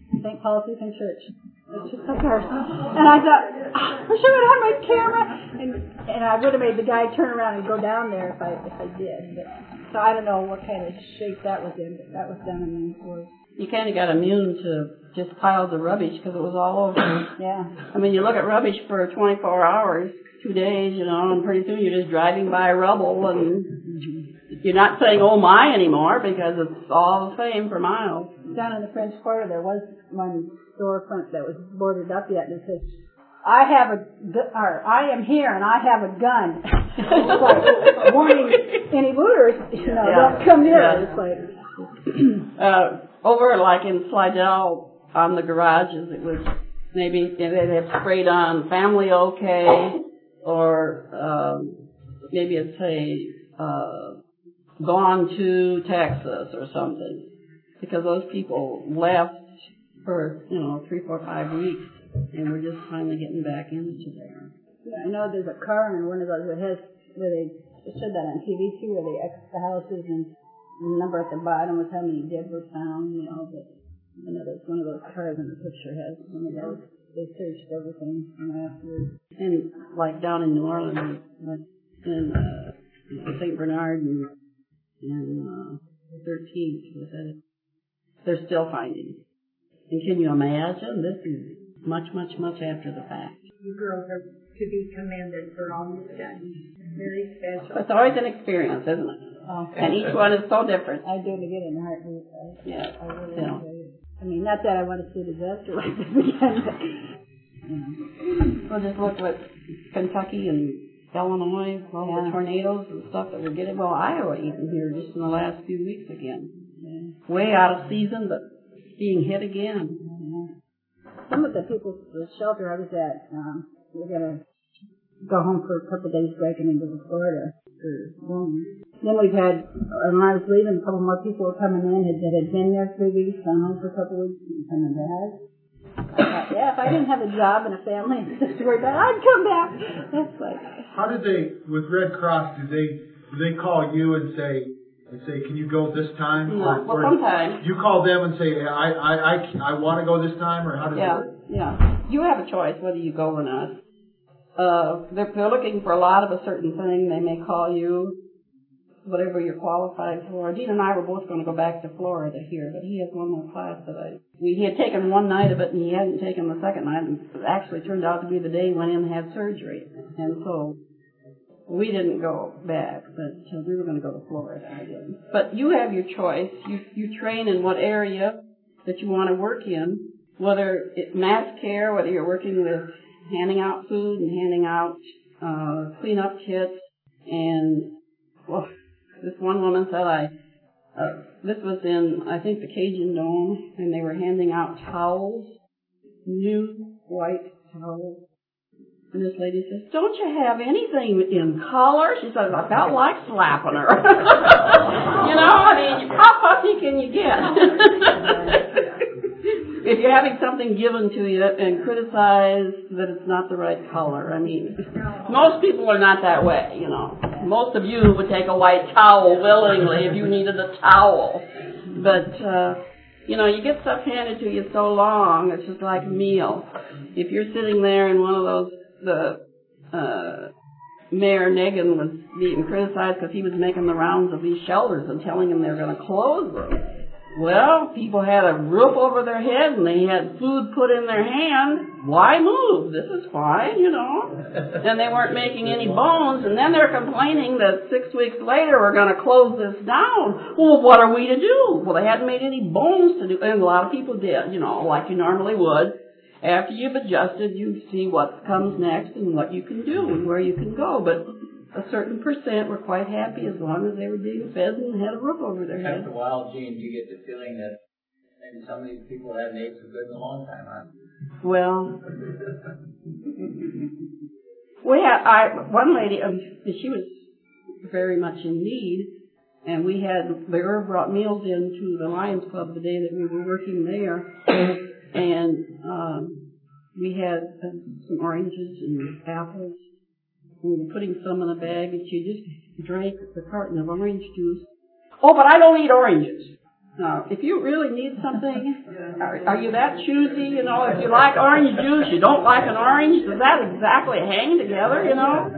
St. Paul's Lutheran Church. It's just like ours. And I thought, oh, I should have had my camera. And, and I would have made the guy turn around and go down there if I if I did. But, so I don't know what kind of shape that was in, but that was done in Ninth Ward. you kind of got immune to just piles of rubbish because it was all over. Yeah. I mean, you look at rubbish for 24 hours, two days, you know, and pretty soon you're just driving by rubble and you're not saying oh my anymore because it's all the same for miles. down in the French Quarter, there was one storefront that was boarded up yet, and it says, "I have a, gu- or I am here and I have a gun." it's like warning any looters, you know, Yeah. don't come near. Yeah. It's like, uh, over like in Slidell on the garages, it was maybe they had sprayed on family okay, or um, maybe it's a uh, gone to Texas or something, because those people left for you know three, four, five weeks, and we're just finally getting back into there. Yeah, I know there's a car in one of those that has where they showed that on TV too, where they X the houses and the number at the bottom was how many dead were found. You know, but I know there's one of those cars in the picture has one of those. They searched everything know, afterwards. and like down in New Orleans, like in uh, Saint Bernard and and uh, 13th, was it? They're still finding. And can you imagine? This is much, much, much after the fact. You girls are to be commended for all you've done. Very special. It's always an experience, isn't it? Oh, And each one is so different. I do it again in a heartbeat. I, Yeah. I really Yeah. enjoy it. I mean, not that I want to see a disaster like this again, but you know. We'll just look at Kentucky and Illinois, all the tornadoes and stuff that we're getting. Well, Iowa even here just in the last few weeks again. Way out of season, but being hit again. Some of the people, the shelter I was at, um, we're gonna go home for a couple of days break and then go to Florida for. Then we've had, when I was leaving, a couple more people were coming in that had been there three weeks, gone home for a couple of weeks, and coming back. Thought, yeah, if I didn't have a job and a family and stuff to worry about, I'd come back. That's like, How did they, with Red Cross, do they, do they call you and say, and say, can you go this time? No, Or- well, or sometimes. You call them and say, I, I, I, I want to go this time, or how does it Yeah, work? yeah. You have a choice whether you go or not. Uh, they're, they're looking for a lot of a certain thing. They may call you, whatever you're qualified for. Dean and I were both going to go back to Florida here, but he has one more class that I. We he had taken one night of it, and he hadn't taken the second night. And it actually turned out to be the day he went in and had surgery, and so we didn't go back. But uh, we were going to go to Florida. Didn't. But you have your choice. You you train in what area that you want to work in, whether it's mass care, whether you're working with handing out food and handing out uh, cleanup kits, and well, this one woman said I. Uh, this was in, I think, the Cajun Dome, and they were handing out towels, new white towels. And this lady says, "Don't you have anything in color?" She says, "I felt like slapping her." you know, I mean, how fussy can you get? if you're having something given to you and criticize that it's not the right color, I mean, most people are not that way, you know. Most of you would take a white towel willingly if you needed a towel. But, uh, you know, you get stuff handed to you so long, it's just like a meal. If you're sitting there in one of those, the, uh, Mayor Nagin was being criticized because he was making the rounds of these shelters and telling them they're going to close them. Well, people had a roof over their head and they had food put in their hand. Why move? This is fine, you know. and they weren't making any bones, and then they're complaining that six weeks later we're going to close this down. Well, what are we to do? Well, they hadn't made any bones to do, and a lot of people did, you know, like you normally would. After you've adjusted, you see what comes next and what you can do and where you can go. But a certain percent were quite happy as long as they were being fed and had a roof over their head. After a while, Jean, you get the feeling that maybe some of these people haven't ate so good in a long time, huh? Well, we had I one lady, um, she was very much in need, and we had the ERV brought meals into the Lions Club the day that we were working there, and um, we had uh, some oranges and apples. We were putting some in a bag, and she just drank the carton of orange juice. Oh, but I don't eat oranges. Now, if you really need something, are, are you that choosy? You know, if you like orange juice, you don't like an orange. Does that exactly hang together? You know.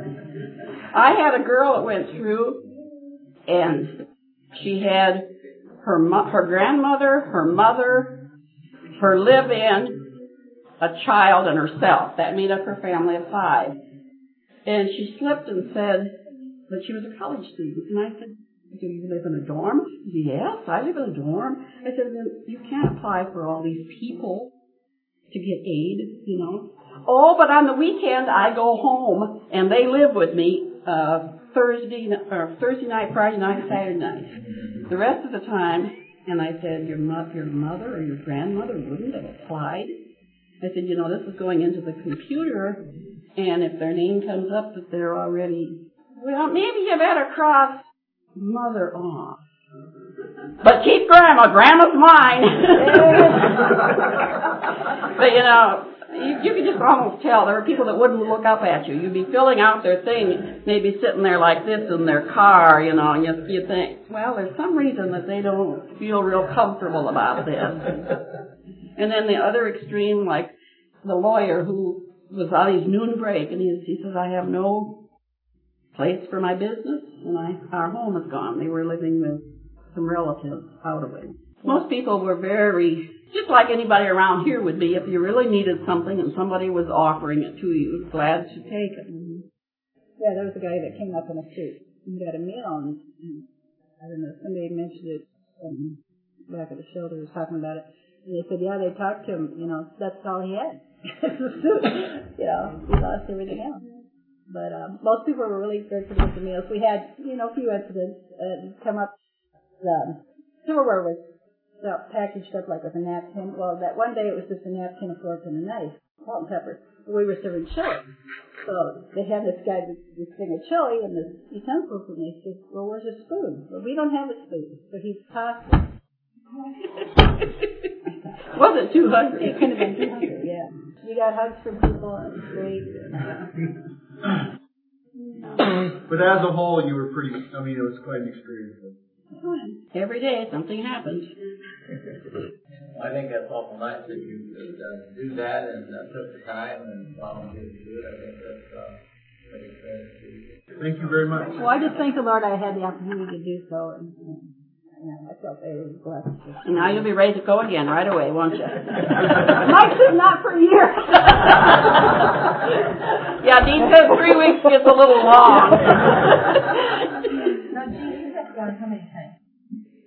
I had a girl that went through, and she had her mo- her grandmother, her mother, her live-in, a child, and herself. That made up her family of five. And she slipped and said that she was a college student. And I said, do you live in a dorm? Yes, I live in a dorm. I said, you can't apply for all these people to get aid, you know. Oh, but on the weekend I go home and they live with me uh, Thursday or Thursday night, Friday night, Saturday night. The rest of the time, and I said, your mo- your mother or your grandmother wouldn't have applied. I said, you know, this is going into the computer, and if their name comes up that they're already, well, maybe you better cross mother off. But keep grandma. Grandma's mine. but you know, you, you could just almost tell there were people that wouldn't look up at you. You'd be filling out their thing, maybe sitting there like this in their car, you know, and you, you think, well, there's some reason that they don't feel real comfortable about this. And then the other extreme, like the lawyer who was on his noon break, and he, he says, I have no place for my business, and I, our home is gone. They were living with some relatives out of it. Most people were very, just like anybody around here would be, if you really needed something and somebody was offering it to you, glad to take it. Yeah, there was a guy that came up in the street and got a meal, and, and I don't know, somebody mentioned it um, back at the shelter, was talking about it. And they said, yeah, they talked to him, you know, that's all he had. You know, he lost everything else. But um, most people were really good for the meals. We had, you know, a few incidents uh, come up. The silverware was uh, packaged up like with a napkin. Well, that one day it was just a napkin, a fork, and a knife, salt and pepper. We were serving chili. So they had this guy, this, this thing of chili and this utensils, and they said, well, where's a spoon? Well, we don't have a spoon. So he tossed. Wasn't too hungry. It could have been too hungry, yeah. We got hugs from people, and it was great. But as a whole, you were pretty, I mean, it was quite an experience. Every day something happened. I think that's awful nice that you could uh, do that and uh, took the time and volunteered to do it. I think that's uh, pretty good. Thank you very much. Well, I just thank the Lord I had the opportunity to do so. And, and, yeah, I felt very blessed. Now you'll be ready to go again right away, won't you? Mike said not for years. yeah, Dean says three weeks gets a little long. Now, Jean, you have gone how many times?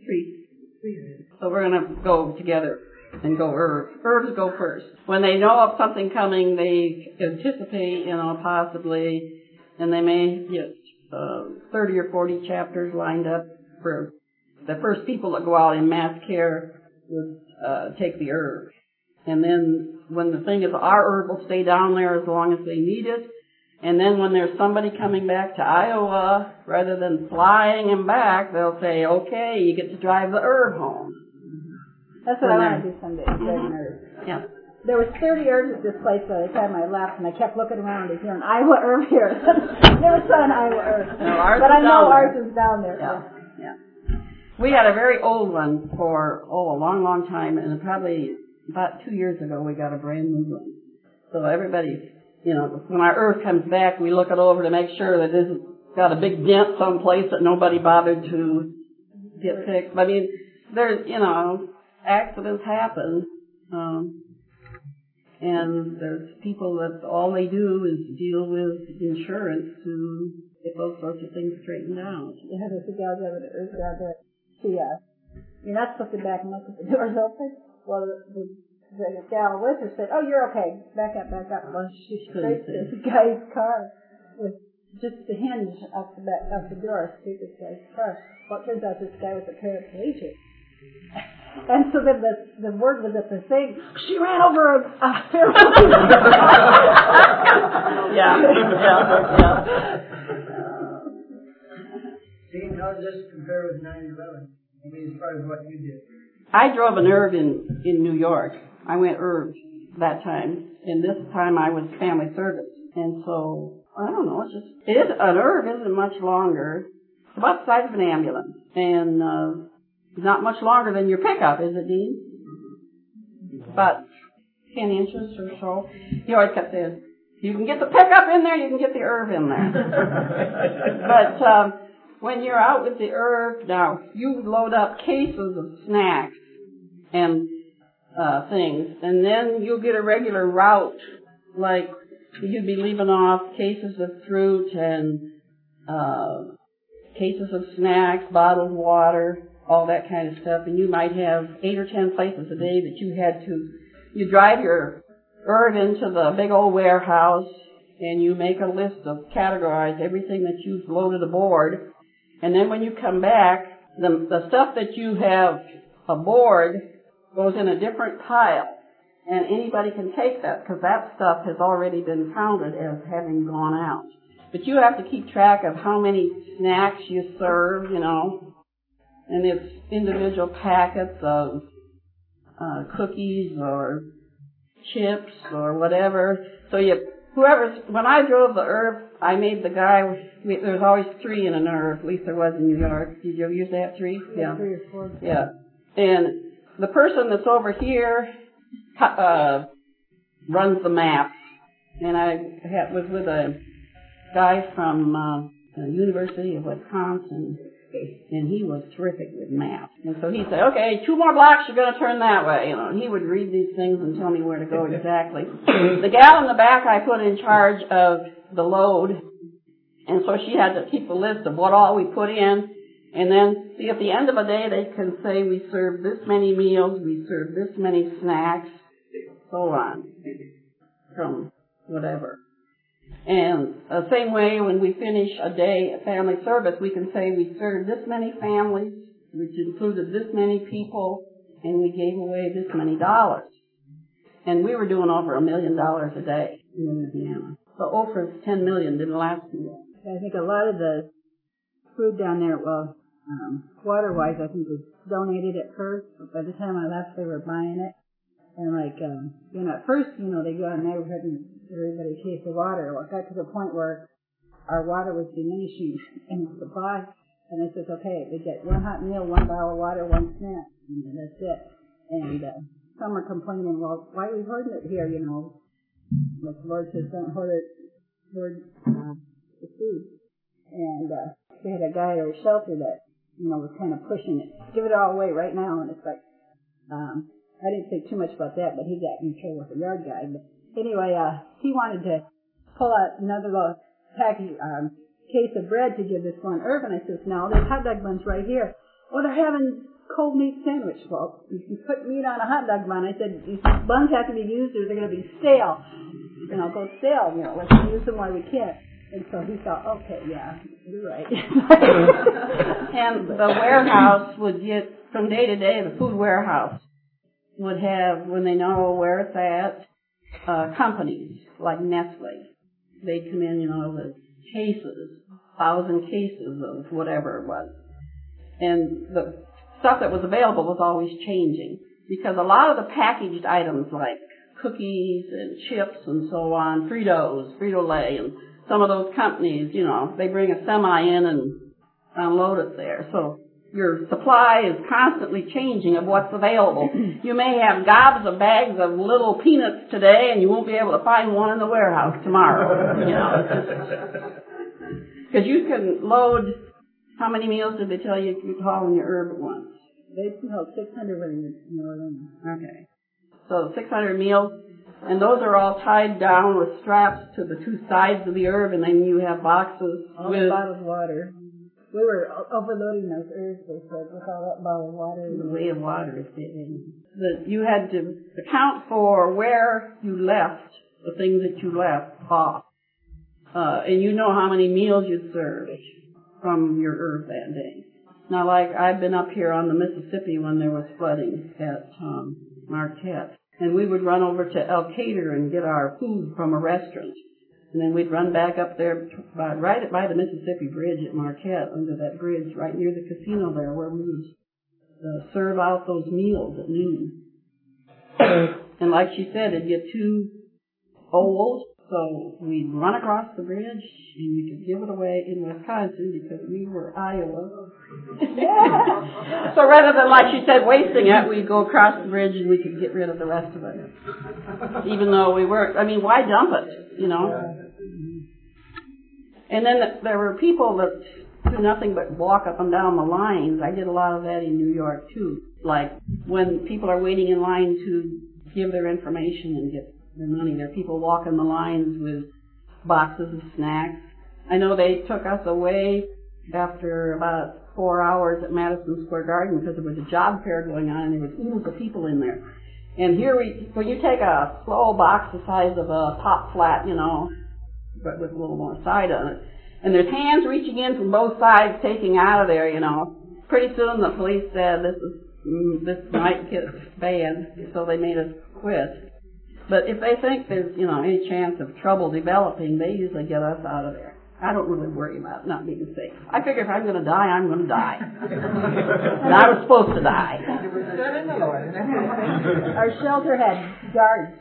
Three. Three. So we're gonna go together and go ERVs. ERVs go first. When they know of something coming, they anticipate, you know, possibly, and they may get uh, 30 or 40 chapters lined up for the first people that go out in mass care would uh, take the ERV. And then when the thing is, our ERV will stay down there as long as they need it. And then when there's somebody coming back to Iowa, rather than flying him back, they'll say, okay, you get to drive the ERV home. That's what When I want to do someday, drive an ERV. Yeah. There was 30 ERVs at this place by the time I left, and I kept looking around. Is there an Iowa ERV here? Never saw an Iowa ERV. No, ours but I know down ours is down there. Yeah, yeah. We had a very old one for, oh, a long, long time, and probably about two years ago we got a brand new one. So everybody, you know, when our ERV comes back, we look it over to make sure that it isn't got a big dent someplace that nobody bothered to get fixed. I mean, there's, you know, accidents happen, um, and there's people that all they do is deal with insurance to get those sorts of things straightened out. Yeah, there's a gal driving an ERV down there. She, uh, you're not supposed to back and look if the door's open. Well, the, the, the gal with her said, oh, you're okay. Back up, back up. Well, she scraped this guy's car with just the hinge up the back of the door. See this guy's car. Well, it turns out this guy was a paraplegic. And so then the, the word was at the thing, she ran over a, a paraplegic. yeah, yeah, yeah. See, how does this compare with 9/11? I mean, as far as what you did. I drove an ERV in, in New York. I went ERV that time, and this time I was family service. And so, I don't know, it's just, it is, an ERV isn't much longer. It's about the size of an ambulance. And, uh, not much longer than your pickup, is it, Dean? About 10 inches or so. He always kept saying, you can get the pickup in there, you can get the ERV in there. but, um, when you're out with the ERV, now, you load up cases of snacks and uh, things, and then you'll get a regular route, like you'd be leaving off cases of fruit and uh, cases of snacks, bottled water, all that kind of stuff, and you might have eight or ten places a day that you had to, you drive your ERV into the big old warehouse, and you make a list of categorize everything that you've loaded aboard, and then when you come back, the, the stuff that you have aboard goes in a different pile. And anybody can take that because that stuff has already been counted as having gone out. But you have to keep track of how many snacks you serve, you know, and it's individual packets of uh, cookies or chips or whatever. So you whoever's, when I drove the ERV, I made the guy, we, there was always three in an ERV, at least there was in New York. Did you use that three? Yeah. Three or four. Yeah. And the person that's over here, uh, runs the map. And I had, was with a guy from, uh, the University of Wisconsin and he was terrific with maps. And so he'd say, okay, two more blocks, you're going to turn that way. You know, and he would read these things and tell me where to go exactly. the gal in the back I put in charge of the load, and so she had to keep a list of what all we put in, and then see at the end of a day they can say we served this many meals, we served this many snacks, so on, from whatever. And the same way when we finish a day at family service, we can say we served this many families, which included this many people, and we gave away this many dollars. And we were doing over a million dollars a day in Louisiana. So over 10 million didn't last long. I think a lot of the food down there, well, um, water-wise, I think was donated at first. But by the time I left, they were buying it. And like, um, you know, at first, you know, they go in the neighborhood and everybody case of water. Well, it got to the point where our water was diminishing in supply. And I said, okay, they get one hot meal, one bottle of water, one snack. And that's it. And uh, some are complaining, well, why are we hoarding it here, you know? The Lord says, don't hoard it, hoard uh, the food. And uh, we had a guy at our shelter that, you know, was kind of pushing it. Give it all away right now. And it's like, um, I didn't think too much about that, but he got in trouble with the yard guy. But anyway, uh, he wanted to pull out another little package, um, case of bread to give this one Irvin. I says, no, there's hot dog buns right here. Oh, they're having cold meat sandwich. Well, you can put meat on a hot dog bun. I said, these buns have to be used or they're going to be stale. You know, go stale, you know, let's use them while we can. And so he thought, okay, yeah, you're right. and the warehouse would get, from day to day, the food warehouse would have, when they know where it's at, uh, companies like Nestle. They'd come in, you know, with cases, thousand cases of whatever it was. And the stuff that was available was always changing because a lot of the packaged items like cookies and chips and so on, Fritos, Frito-Lay, and some of those companies, you know, they bring a semi in and unload it there. So your supply is constantly changing of what's available. You may have gobs of bags of little peanuts today, and you won't be able to find one in the warehouse tomorrow. You know, because you can load. How many meals did they tell you you could haul in your ERV at once? They held 600 when you know. Okay, so 600 meals, and those are all tied down with straps to the two sides of the ERV, and then you have boxes all with bottled water we were overloading those ERVs, with all that bottled water. The way of water is getting. That you had to account for where you left the things that you left off. uh, and you know how many meals you served from your ERV that day. Now, like I've been up here on the Mississippi when there was flooding at um, Marquette, and we would run over to Elkader and get our food from a restaurant, and then we'd run back up there by, right by the Mississippi Bridge at Marquette, under that bridge, right near the casino there, where we would uh, serve out those meals at noon. and like she said, it'd get too old so we'd run across the bridge and we could give it away in Wisconsin because we were Iowa. so rather than, like she said, wasting it, we'd go across the bridge and we could get rid of the rest of it. Even though we weren't, I mean, why dump it, you know? And then there were people that do nothing but walk up and down the lines. I did a lot of that in New York too. Like when people are waiting in line to give their information and get their money. There are people walking the lines with boxes of snacks. I know they took us away after about four hours at Madison Square Garden because there was a job fair going on and there was oodles of people in there. And here we, when you take a slow box the size of a pop flat, you know, but with a little more side on it, and there's hands reaching in from both sides taking out of there, you know. Pretty soon the police said this is mm, this might get banned, so they made us quit. But if they think there's, you know, any chance of trouble developing, they usually get us out of there. I don't really worry about not being safe. I figure if I'm going to die, I'm going to die. and I was supposed to die. Our shelter had guards.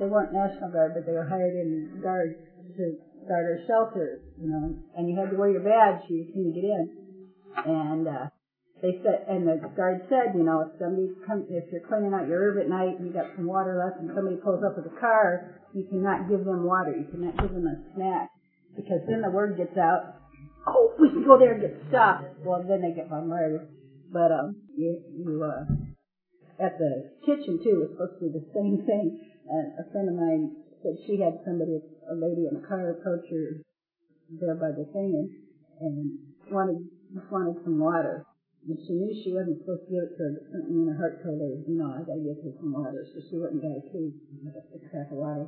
They weren't National Guard, but they were hired in guards to guard our shelter, you know, and you had to wear your badge so you couldn't get in. And, uh, they said, and the guard said, you know, if somebody comes, if you're cleaning out your ERV at night and you got some water left and somebody pulls up with a car, you cannot give them water. You cannot give them a snack because then the word gets out. Oh, we can go there and get stuff. Well, then they get bombarded. But um, you, you uh, at the kitchen too was supposed to be the same thing. Uh, a friend of mine said she had somebody, a lady in a car approach her there by the thing and, and wanted just wanted some water. And she knew she wasn't supposed to give it to her, but something in her heart told her, you know, I gotta give her some water. So she went and got a key, like a six pack of water,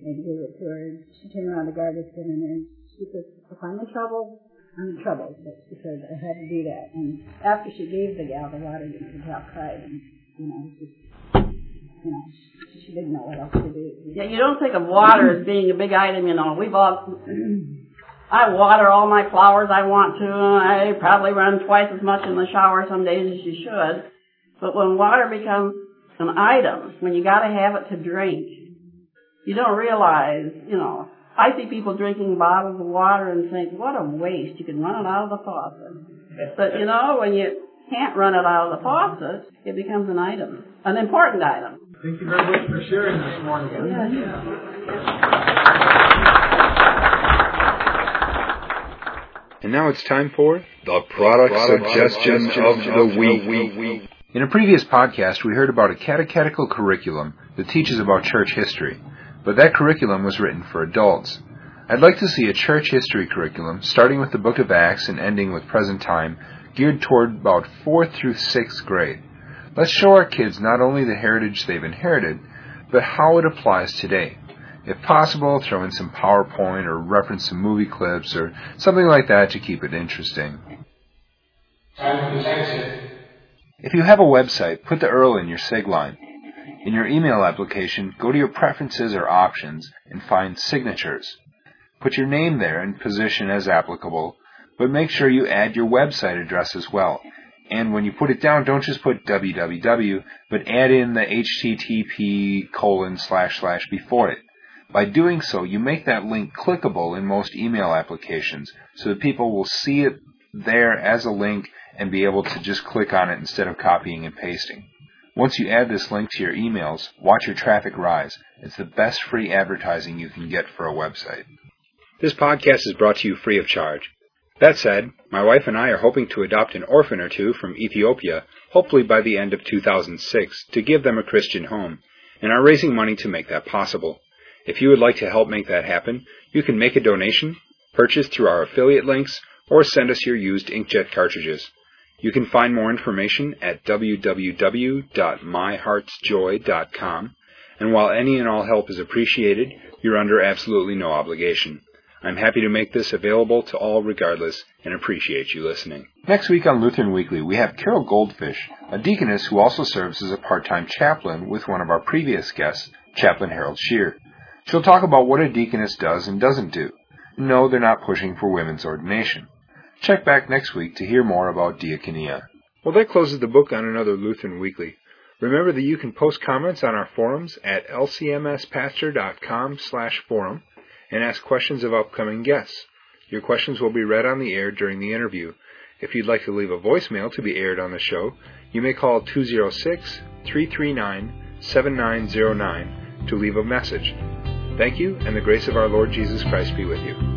and gave it to her. And she turned around, the sitting there, and she said, if I'm in trouble, I'm in trouble. But she said, I had to do that. And after she gave the gal the water, the gal cried, and, you know, just, know, she didn't know what else to do. Yeah, you don't think of water as being a big item, you know. We've all, I water all my flowers I want to. I probably run twice as much in the shower some days as you should. But when water becomes an item, when you gotta have it to drink, you don't realize, you know, I see people drinking bottles of water and think, what a waste. You can run it out of the faucet. But you know, when you can't run it out of the faucet, it becomes an item, an important item. Thank you very much for sharing this morning. Yeah. And now it's time for the product, suggestion, of, the week. In a previous podcast, we heard about a catechetical curriculum that teaches about church history, but that curriculum was written for adults. I'd like to see a church history curriculum starting with the book of Acts and ending with present time, geared toward about 4th through 6th grade. Let's show our kids not only the heritage they've inherited, but how it applies today. If possible, throw in some PowerPoint or reference some movie clips or something like that to keep it interesting. If you have a website, put the URL in your SIG line. In your email application, go to your preferences or options and find signatures. Put your name there and position as applicable, but make sure you add your website address as well. And when you put it down, don't just put www, but add in the http colon slash slash before it. By doing so, you make that link clickable in most email applications so that people will see it there as a link and be able to just click on it instead of copying and pasting. Once you add this link to your emails, watch your traffic rise. It's the best free advertising you can get for a website. This podcast is brought to you free of charge. That said, my wife and I are hoping to adopt an orphan or two from Ethiopia, hopefully by the end of 2006, to give them a Christian home, and are raising money to make that possible. If you would like to help make that happen, you can make a donation, purchase through our affiliate links, or send us your used inkjet cartridges. You can find more information at www.myheartsjoy.com, and while any and all help is appreciated, you're under absolutely no obligation. I'm happy to make this available to all regardless and appreciate you listening. Next week on Lutheran Weekly, we have Carol Goldfish, a deaconess who also serves as a part-time chaplain with one of our previous guests, Chaplain Harold Shear. She'll talk about what a deaconess does and doesn't do. No, they're not pushing for women's ordination. Check back next week to hear more about diaconia. Well, that closes the book on another Lutheran Weekly. Remember that you can post comments on our forums at lcmspastor.com slash forum and ask questions of upcoming guests. Your questions will be read on the air during the interview. If you'd like to leave a voicemail to be aired on the show, you may call 206 339 7909 to leave a message. Thank you, and the grace of our Lord Jesus Christ be with you.